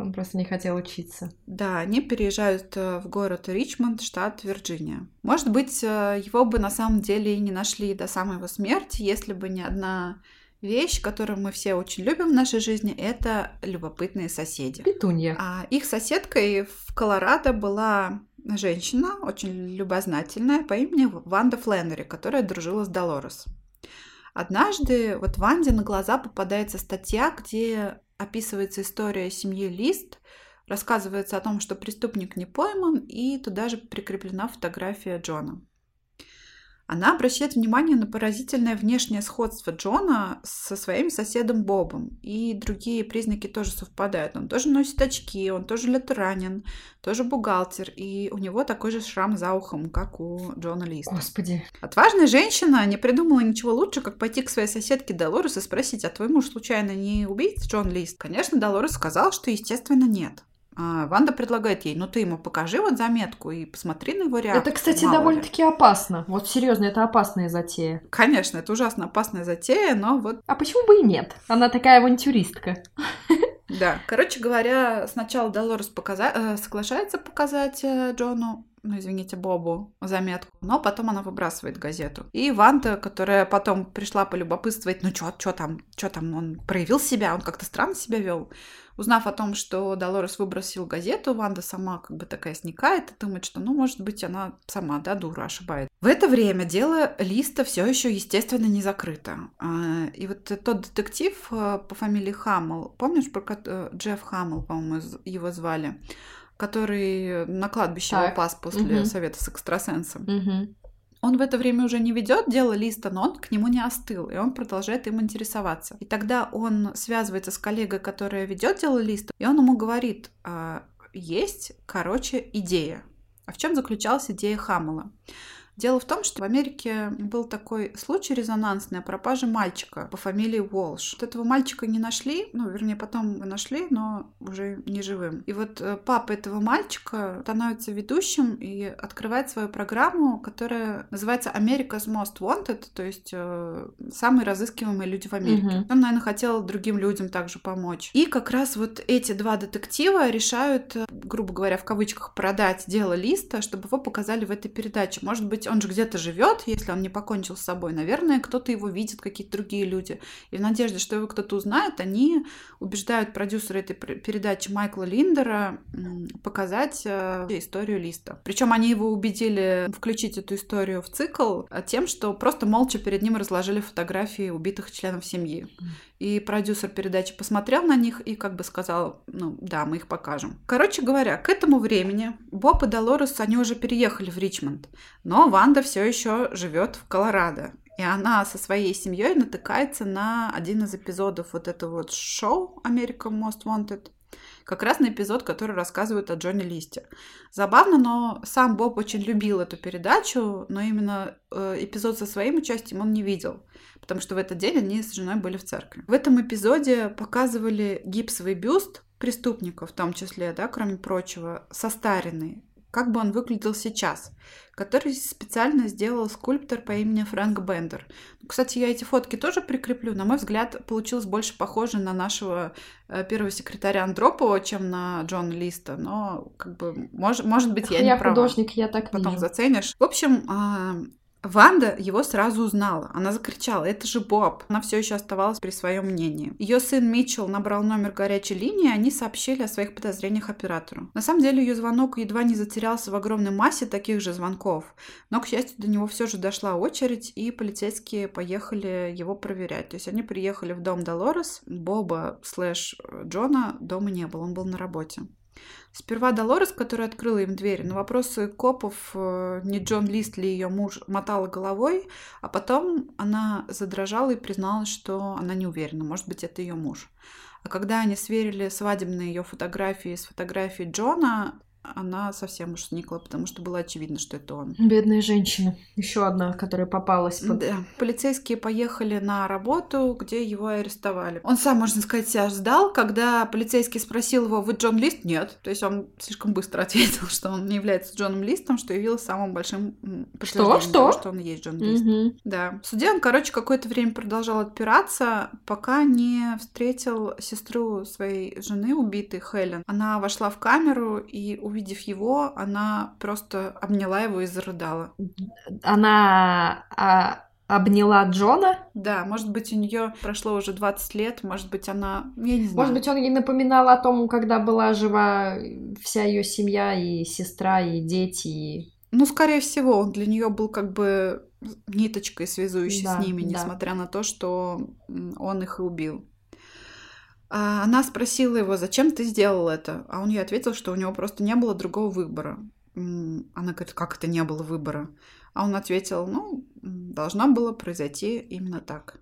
Он просто не хотел учиться. Да, они переезжают э, в город Ричмонд, штат Вирджиния. Может быть, э, его бы на самом деле и не нашли до самой его смерти, если бы не одна вещь, которую мы все очень любим в нашей жизни, это любопытные соседи. Петунья. А их соседкой в Колорадо была женщина, очень любознательная, по имени Ванда Фленнери, которая дружила с Долорес. Однажды вот Ванде на глаза попадается статья, где описывается история семьи Лист, рассказывается о том, что преступник не пойман, и туда же прикреплена фотография Джона. Она обращает внимание на поразительное внешнее сходство Джона со своим соседом Бобом. И другие признаки тоже совпадают. Он тоже носит очки, он тоже лютеранин, тоже бухгалтер. И у него такой же шрам за ухом, как у Джона Листа. Господи. Отважная женщина не придумала ничего лучше, как пойти к своей соседке Долорес и спросить, а твой муж случайно не убийца Джон Лист? Конечно, Долорес сказал, что, естественно, нет. А Ванда предлагает ей, ну ты ему покажи вот заметку и посмотри на его реакцию. Это, кстати, довольно-таки опасно. Вот серьезно, это опасная затея. Конечно, это ужасно опасная затея, но вот... А почему бы и нет? Она такая авантюристка. [LAUGHS] Да, короче говоря, сначала Долорес показа... Э, соглашается показать э, Джону ну, извините, Бобу заметку, но потом она выбрасывает газету. И Ванда, которая потом пришла полюбопытствовать, ну, что что там, что там, он проявил себя, он как-то странно себя вел. Узнав о том, что Долорес выбросил газету, Ванда сама как бы такая сникает и думает, что, ну, может быть, она сама, да, дура, ошибается. В это время дело Листа все еще, естественно, не закрыто. А, и вот тот детектив э, по фамилии Хаммел, помнишь, про э, Джефф Хаммел, по-моему, его звали, который на кладбище так. упас после угу. совета с экстрасенсом. Угу. Он в это время уже не ведет дело Листа, но он к нему не остыл, и он продолжает им интересоваться. И тогда он связывается с коллегой, которая ведет дело Листа, и он ему говорит, «А, есть, короче, идея. А в чем заключалась идея Хаммела? Дело в том, что в Америке был такой случай резонансный о пропаже мальчика по фамилии Уолш. Вот этого мальчика не нашли, ну, вернее, потом нашли, но уже не живым. И вот э, папа этого мальчика становится ведущим и открывает свою программу, которая называется America's Most Wanted, то есть э, самые разыскиваемые люди в Америке. Mm-hmm. Он, наверное, хотел другим людям также помочь. И как раз вот эти два детектива решают, э, грубо говоря, в кавычках, продать дело Листа, чтобы его показали в этой передаче. Может быть, он же где-то живет, если он не покончил с собой, наверное, кто-то его видит, какие-то другие люди. И в надежде, что его кто-то узнает, они убеждают продюсера этой передачи Майкла Линдера показать э, историю Листа. Причем они его убедили включить эту историю в цикл э, тем, что просто молча перед ним разложили фотографии убитых членов семьи. И продюсер передачи посмотрел на них и как бы сказал, ну да, мы их покажем. Короче говоря, к этому времени Боб и Долорес, они уже переехали в Ричмонд. Но Ванда все еще живет в Колорадо. И она со своей семьей натыкается на один из эпизодов вот этого вот шоу American Most Wanted. Как раз на эпизод, который рассказывает о Джонни Листе. Забавно, но сам Боб очень любил эту передачу, но именно э, эпизод со своим участием он не видел потому что в этот день они с женой были в церкви. В этом эпизоде показывали гипсовый бюст преступника, в том числе, да, кроме прочего, состаренный, как бы он выглядел сейчас, который специально сделал скульптор по имени Фрэнк Бендер. Кстати, я эти фотки тоже прикреплю. На мой взгляд, получилось больше похоже на нашего э, первого секретаря Андропова, чем на Джона Листа, но как бы, мож, может быть, я, я не права. художник, я так Потом вижу. заценишь. В общем, а, Ванда его сразу узнала. Она закричала, это же Боб. Она все еще оставалась при своем мнении. Ее сын Митчелл набрал номер горячей линии, и они сообщили о своих подозрениях оператору. На самом деле ее звонок едва не затерялся в огромной массе таких же звонков. Но, к счастью, до него все же дошла очередь, и полицейские поехали его проверять. То есть они приехали в дом Долорес. Боба слэш Джона дома не было, он был на работе. Сперва Долорес, которая открыла им дверь, на вопросы копов, э, не Джон Лист ли ее муж, мотала головой, а потом она задрожала и призналась, что она не уверена, может быть, это ее муж. А когда они сверили свадебные ее фотографии с фотографией Джона, она совсем уж сникла, потому что было очевидно, что это он. Бедная женщина. Еще одна, которая попалась под... Да. Полицейские поехали на работу, где его арестовали. Он сам, можно сказать, себя ждал. Когда полицейский спросил его, вы Джон Лист? Нет. То есть он слишком быстро [LAUGHS] ответил, что он не является Джоном Листом, что явилось самым большим подтверждением что? того, что он и есть Джон Лист. Мгм. Да. В суде он, короче, какое-то время продолжал отпираться, пока не встретил сестру своей жены, убитой Хелен. Она вошла в камеру и, увидев его, она просто обняла его и зарыдала. Она а, обняла Джона. Да, может быть, у нее прошло уже 20 лет, может быть, она... Я не знаю. Может быть, он ей напоминал о том, когда была жива вся ее семья, и сестра, и дети, и... Ну, скорее всего, он для нее был как бы ниточкой, связующей Да, с ними, да. несмотря на то, что он их и убил. А Она спросила его, зачем ты сделал это? А он ей ответил, что у него просто не было другого выбора. Она говорит, как это не было выбора? А он ответил, ну, должно было произойти именно так.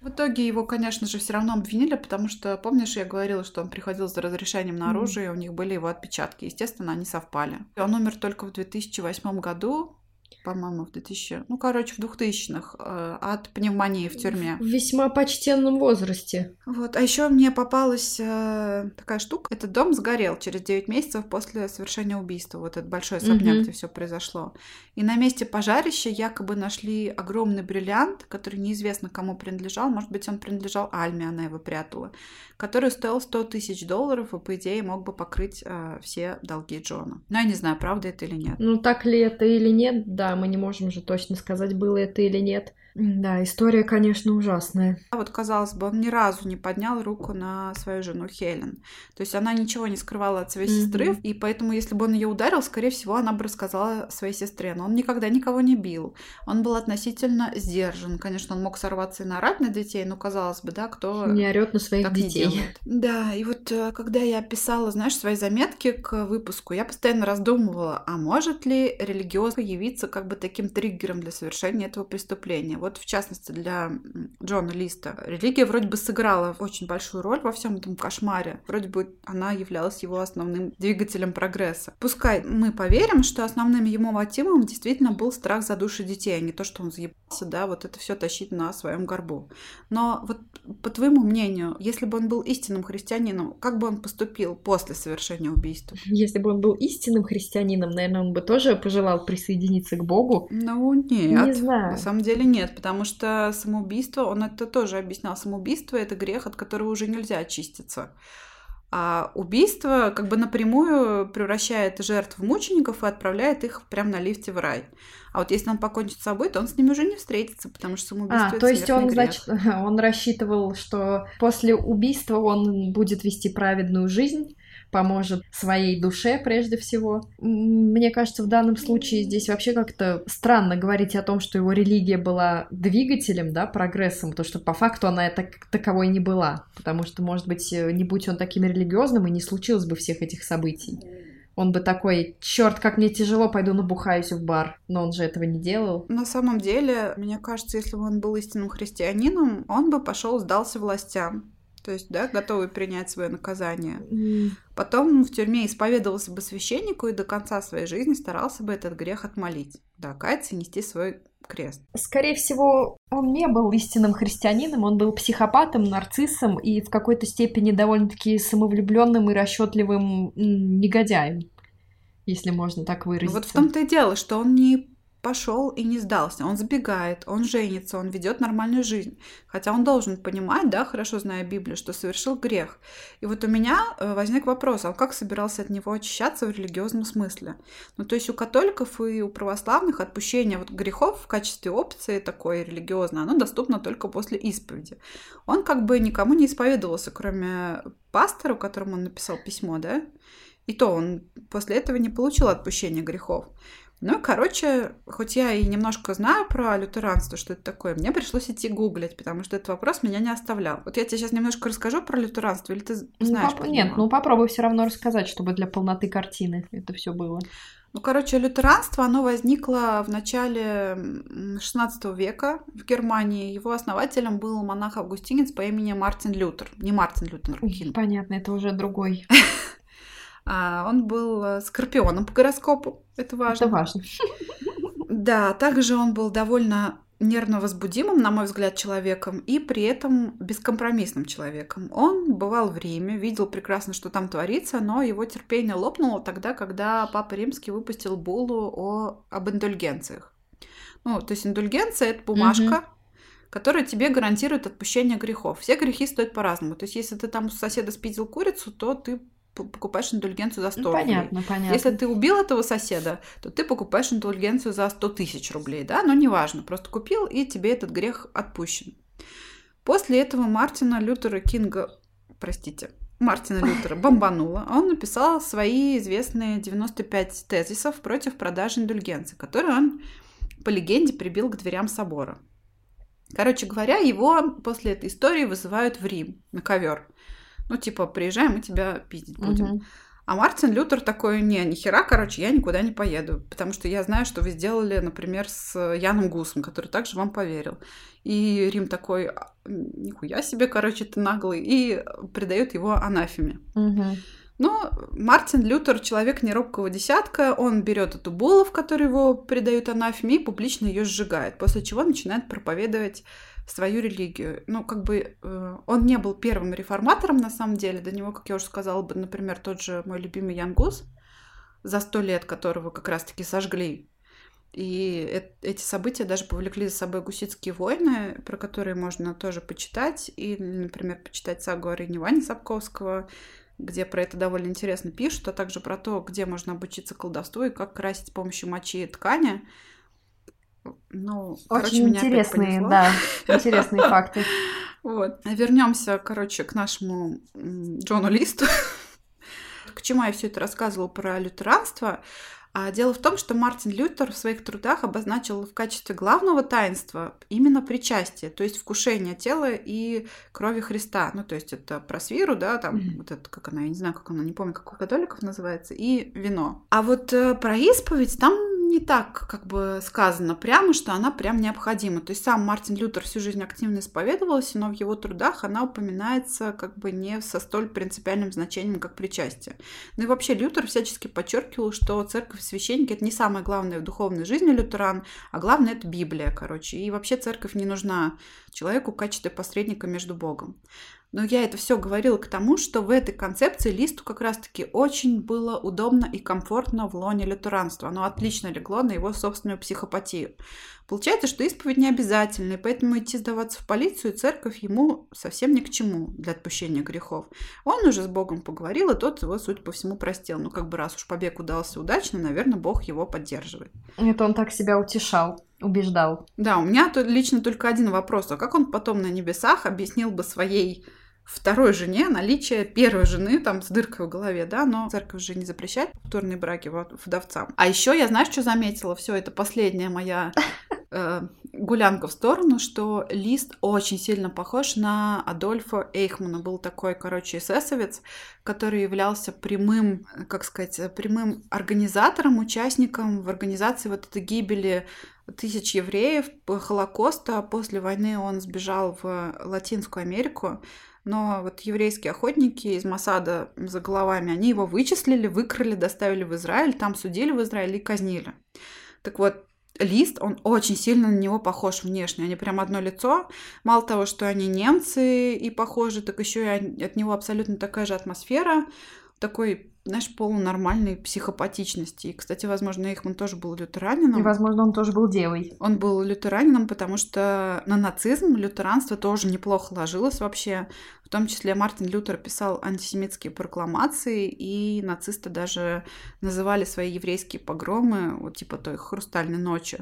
В итоге его, конечно же, все равно обвинили, потому что, помнишь, я говорила, что он приходил за разрешением на оружие, и у них были его отпечатки. Естественно, они совпали. Он умер только в 2008 году, по-моему, в 2000... Ну, короче, в 2000-х, э, от пневмонии в тюрьме. В весьма почтенном возрасте. Вот, а еще мне попалась э, такая штука. Этот дом сгорел через 9 месяцев после совершения убийства. Вот этот большой особняк, Мгм. где все произошло. И на месте пожарища якобы нашли огромный бриллиант, который неизвестно кому принадлежал. Может быть, он принадлежал Альме, она его прятала. Который стоил 100 тысяч долларов и, по идее, мог бы покрыть э, все долги Джона. Но я не знаю, правда это или нет. Ну, так ли это или нет, да, мы не можем же точно сказать, было это или нет. Да, история, конечно, ужасная. А вот, казалось бы, он ни разу не поднял руку на свою жену Хелен. То есть она ничего не скрывала от своей Мгм. сестры, и поэтому, если бы он ее ударил, скорее всего, она бы рассказала своей сестре. Но он никогда никого не бил. Он был относительно сдержан. Конечно, он мог сорваться и наорать на детей, но, казалось бы, да, кто Не орет на своих так не детей. делает. Да, и вот э, когда я писала, знаешь, свои заметки к выпуску, я постоянно раздумывала, а может ли религиозно явиться как бы таким триггером для совершения этого преступления. Вот в частности для Джона Листа. Религия вроде бы сыграла очень большую роль во всем этом кошмаре. Вроде бы она являлась его основным двигателем прогресса. Пускай мы поверим, что основным его мотивом действительно был страх за души детей, а не то, что он заебался, да, вот это все тащить на своем горбу. Но вот по твоему мнению, если бы он был истинным христианином, как бы он поступил после совершения убийства? Если бы он был истинным христианином, наверное, он бы тоже пожелал присоединиться к Богу. Ну, нет. Не знаю. На самом деле нет, потому что самоубийство, он это тоже объяснял, самоубийство — это грех, от которого уже нельзя очиститься. А убийство как бы напрямую превращает жертв в мучеников и отправляет их прямо на лифте в рай. А вот если он покончит с собой, то он с ними уже не встретится, потому что самоубийство А, это то есть он, грех. значит, [LAUGHS] он рассчитывал, что после убийства он будет вести праведную жизнь, поможет своей душе прежде всего. Мне кажется, в данном случае здесь вообще как-то странно говорить о том, что его религия была двигателем, да, прогрессом, то что по факту она так, таковой не была. Потому что, может быть, э, не будь он таким религиозным, и не случилось бы всех этих событий. Он бы такой, черт, как мне тяжело, пойду набухаюсь в бар. Но он же этого не делал. На самом деле, мне кажется, если бы он был истинным христианином, он бы пошел, сдался властям. То есть, да, готовый принять свое наказание. М, Потом в тюрьме исповедовался бы священнику и до конца своей жизни старался бы этот грех отмолить. Да, каяться и нести свой крест. Скорее всего, он не был истинным христианином, он был психопатом, нарциссом и в какой-то степени довольно-таки самовлюбленным и расчетливым негодяем, если можно так Ну, выразиться. Вот в том-то и дело, что он не пошел и не сдался. Он сбегает, он женится, он ведет нормальную жизнь. Хотя он должен понимать, да, хорошо зная Библию, что совершил грех. И вот у меня э, возник вопрос, а как собирался от него очищаться в религиозном смысле? Ну, то есть у католиков и у православных отпущение вот грехов в качестве опции такой религиозной, оно доступно только после исповеди. Он как бы никому не исповедовался, кроме пастора, которому он написал письмо, да? И то он после этого не получил отпущения грехов. Ну, короче, хоть я и немножко знаю про лютеранство, что это такое, мне пришлось идти гуглить, потому что этот вопрос меня не оставлял. Вот я тебе сейчас немножко расскажу про лютеранство, или ты Ну, знаешь? поп- про Нет, ну попробуй все равно рассказать, чтобы для полноты картины это все было. Ну, короче, лютеранство, оно возникло в начале 16 века в Германии. Его основателем был монах-августинец по имени Мартин Лютер. Не Мартин Лютер. Понятно, это уже другой. [LAUGHS] А, он был э, скорпионом по гороскопу. Это важно. Это важно. Да, также он был довольно нервно возбудимым, на мой взгляд, человеком и при этом бескомпромиссным человеком. Он бывал в Риме, видел прекрасно, что там творится, но его терпение лопнуло тогда, когда Папа Римский выпустил буллу о, об индульгенциях. Ну, то есть индульгенция — это бумажка, которая тебе гарантирует отпущение грехов. Все грехи стоят по-разному. То есть если ты там у соседа спиздил курицу, то ты покупаешь индульгенцию за 100 Ну, рублей. понятно, понятно. Если ты убил этого соседа, то ты покупаешь индульгенцию за 100 тысяч рублей, да? Но неважно, просто купил, и тебе этот грех отпущен. После этого Мартина Лютера Кинга, простите, Мартина Лютера бомбануло. Он написал свои известные 95 тезисов против продажи индульгенции, которые он, по легенде, прибил к дверям собора. Короче говоря, его после этой истории вызывают в Рим на ковер. Ну, типа, приезжай, мы тебя пиздить будем. Мгм. А Мартин Лютер такой, не, нихера, короче, я никуда не поеду, потому что я знаю, что вы сделали, например, с Яном Гусом, который также вам поверил. И Рим такой, «А, нихуя себе, короче, ты наглый, и придает его анафеме. Мгм. Но Мартин Лютер человек неробкого десятка, он берет эту булу, в которой его придают анафеме, и публично ее сжигает, после чего начинает проповедовать свою религию. Ну, как бы э, он не был первым реформатором, на самом деле. До него, как я уже сказала, бы, например, тот же мой любимый Ян Гус, за сто лет которого как раз-таки сожгли. И эти события даже повлекли за собой гуситские войны, про которые можно тоже почитать. Или, например, почитать сагу о Ирине Ване Сапковского, где про это довольно интересно пишут, а также про то, где можно обучиться колдовству и как красить с помощью мочи и ткани. Ну, короче, Очень меня интересные, да, интересные факты. [LAUGHS] Вот. Вернемся, короче, к нашему Джону Листу. [LAUGHS] К чему я все это рассказывала про лютеранство? А дело в том, что Мартин Лютер в своих трудах обозначил в качестве главного таинства именно причастие, то есть вкушение тела и крови Христа. Ну, то есть это просвиру, да, там Мгм. вот это, как она, я не знаю, как она, не помню, как у католиков называется, и вино. А вот э, про исповедь там не так как бы сказано прямо, что она прям необходима. То есть сам Мартин Лютер всю жизнь активно исповедовался, но в его трудах она упоминается как бы не со столь принципиальным значением, как причастие. Ну и вообще Лютер всячески подчеркивал, что церковь и священники это не самое главное в духовной жизни лютеран, а главное это Библия, короче. И вообще церковь не нужна человеку в качестве посредника между Богом. Но я это все говорила к тому, что в этой концепции Листу как раз-таки очень было удобно и комфортно в лоне лютеранства. Оно отлично легло на его собственную психопатию. Получается, что исповедь не обязательна, и поэтому идти сдаваться в полицию и церковь ему совсем ни к чему для отпущения грехов. Он уже с Богом поговорил, и тот его, судя по всему, простил. Ну, как бы раз уж побег удался удачно, наверное, Бог его поддерживает. Это он так себя утешал, убеждал. Да, у меня тут лично только один вопрос. А как он потом на небесах объяснил бы своей второй жене наличие первой жены там с дыркой в голове, да, но церковь же не запрещает повторные браки вдовцам. А еще я, знаешь, что заметила? Все, это последняя моя э, гулянка в сторону, что Лист очень сильно похож на Адольфа Эйхмана. Был такой, короче, эсэсовец, который являлся прямым, как сказать, прямым организатором, участником в организации вот этой гибели тысяч евреев Холокоста. После войны он сбежал в Латинскую Америку. Но вот еврейские охотники из Масада за головами, они его вычислили, выкрали, доставили в Израиль, там судили в Израиле и казнили. Так вот, Лист, он очень сильно на него похож внешне. Они прям одно лицо. Мало того, что они немцы и похожи, так еще и от него абсолютно такая же атмосфера. Такой, знаешь, полунормальной психопатичности. И, кстати, возможно, Эйхман тоже был лютеранином. И, возможно, он тоже был девой. Он был лютеранином, потому что на нацизм лютеранство тоже неплохо ложилось вообще. В том числе Мартин Лютер писал антисемитские прокламации, и нацисты даже называли свои еврейские погромы, вот типа той «Хрустальной ночи»,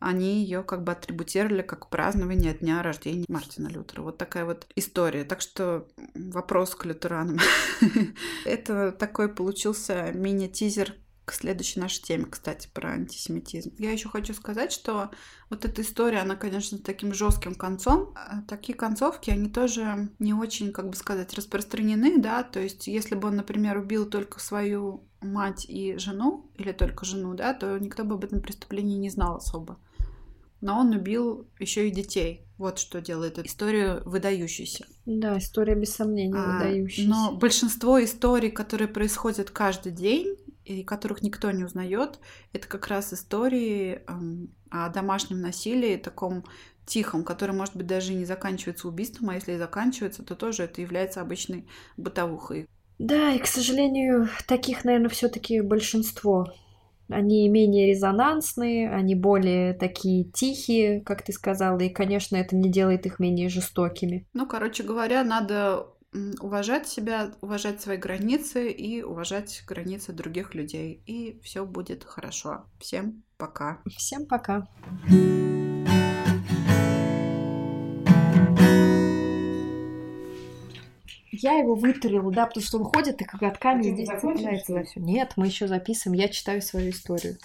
они ее как бы атрибутировали как празднование дня рождения Мартина Лютера. Вот такая вот история. Так что вопрос к лютеранам. [LAUGHS] Это такой получился мини-тизер к следующей нашей теме, кстати, про антисемитизм. Я еще хочу сказать, что вот эта история, она, конечно, с таким жестким концом. А Такие концовки, они тоже не очень, как бы сказать, распространены, да, то есть если бы он, например, убил только свою мать и жену, или только жену, да, то никто бы об этом преступлении не знал особо. Но он убил еще и детей. Вот что делает историю выдающейся. Да, история без сомнения А, выдающаяся. Но большинство историй, которые происходят каждый день и которых никто не узнает, это как раз истории эм, о домашнем насилии, таком тихом, который, может быть, даже не заканчивается убийством, а если и заканчивается, то тоже это является обычной бытовухой. Да, и, к сожалению, таких, наверное, все-таки большинство. Они менее резонансные, они более такие тихие, как ты сказала, и, конечно, это не делает их менее жестокими. Ну, короче говоря, надо уважать себя, уважать свои границы и уважать границы других людей. И все будет хорошо. Всем пока. Всем пока. Я его вытурила, да, потому что он ходит и коготками не здесь цепляется ли? все. Нет, мы еще записываем, я читаю свою историю.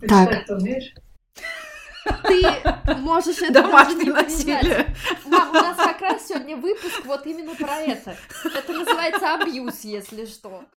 Ты Так. умеешь? Ты можешь это Домашнее даже насилие. Мам, у нас как раз сегодня выпуск вот именно про это. Это называется абьюз, если что.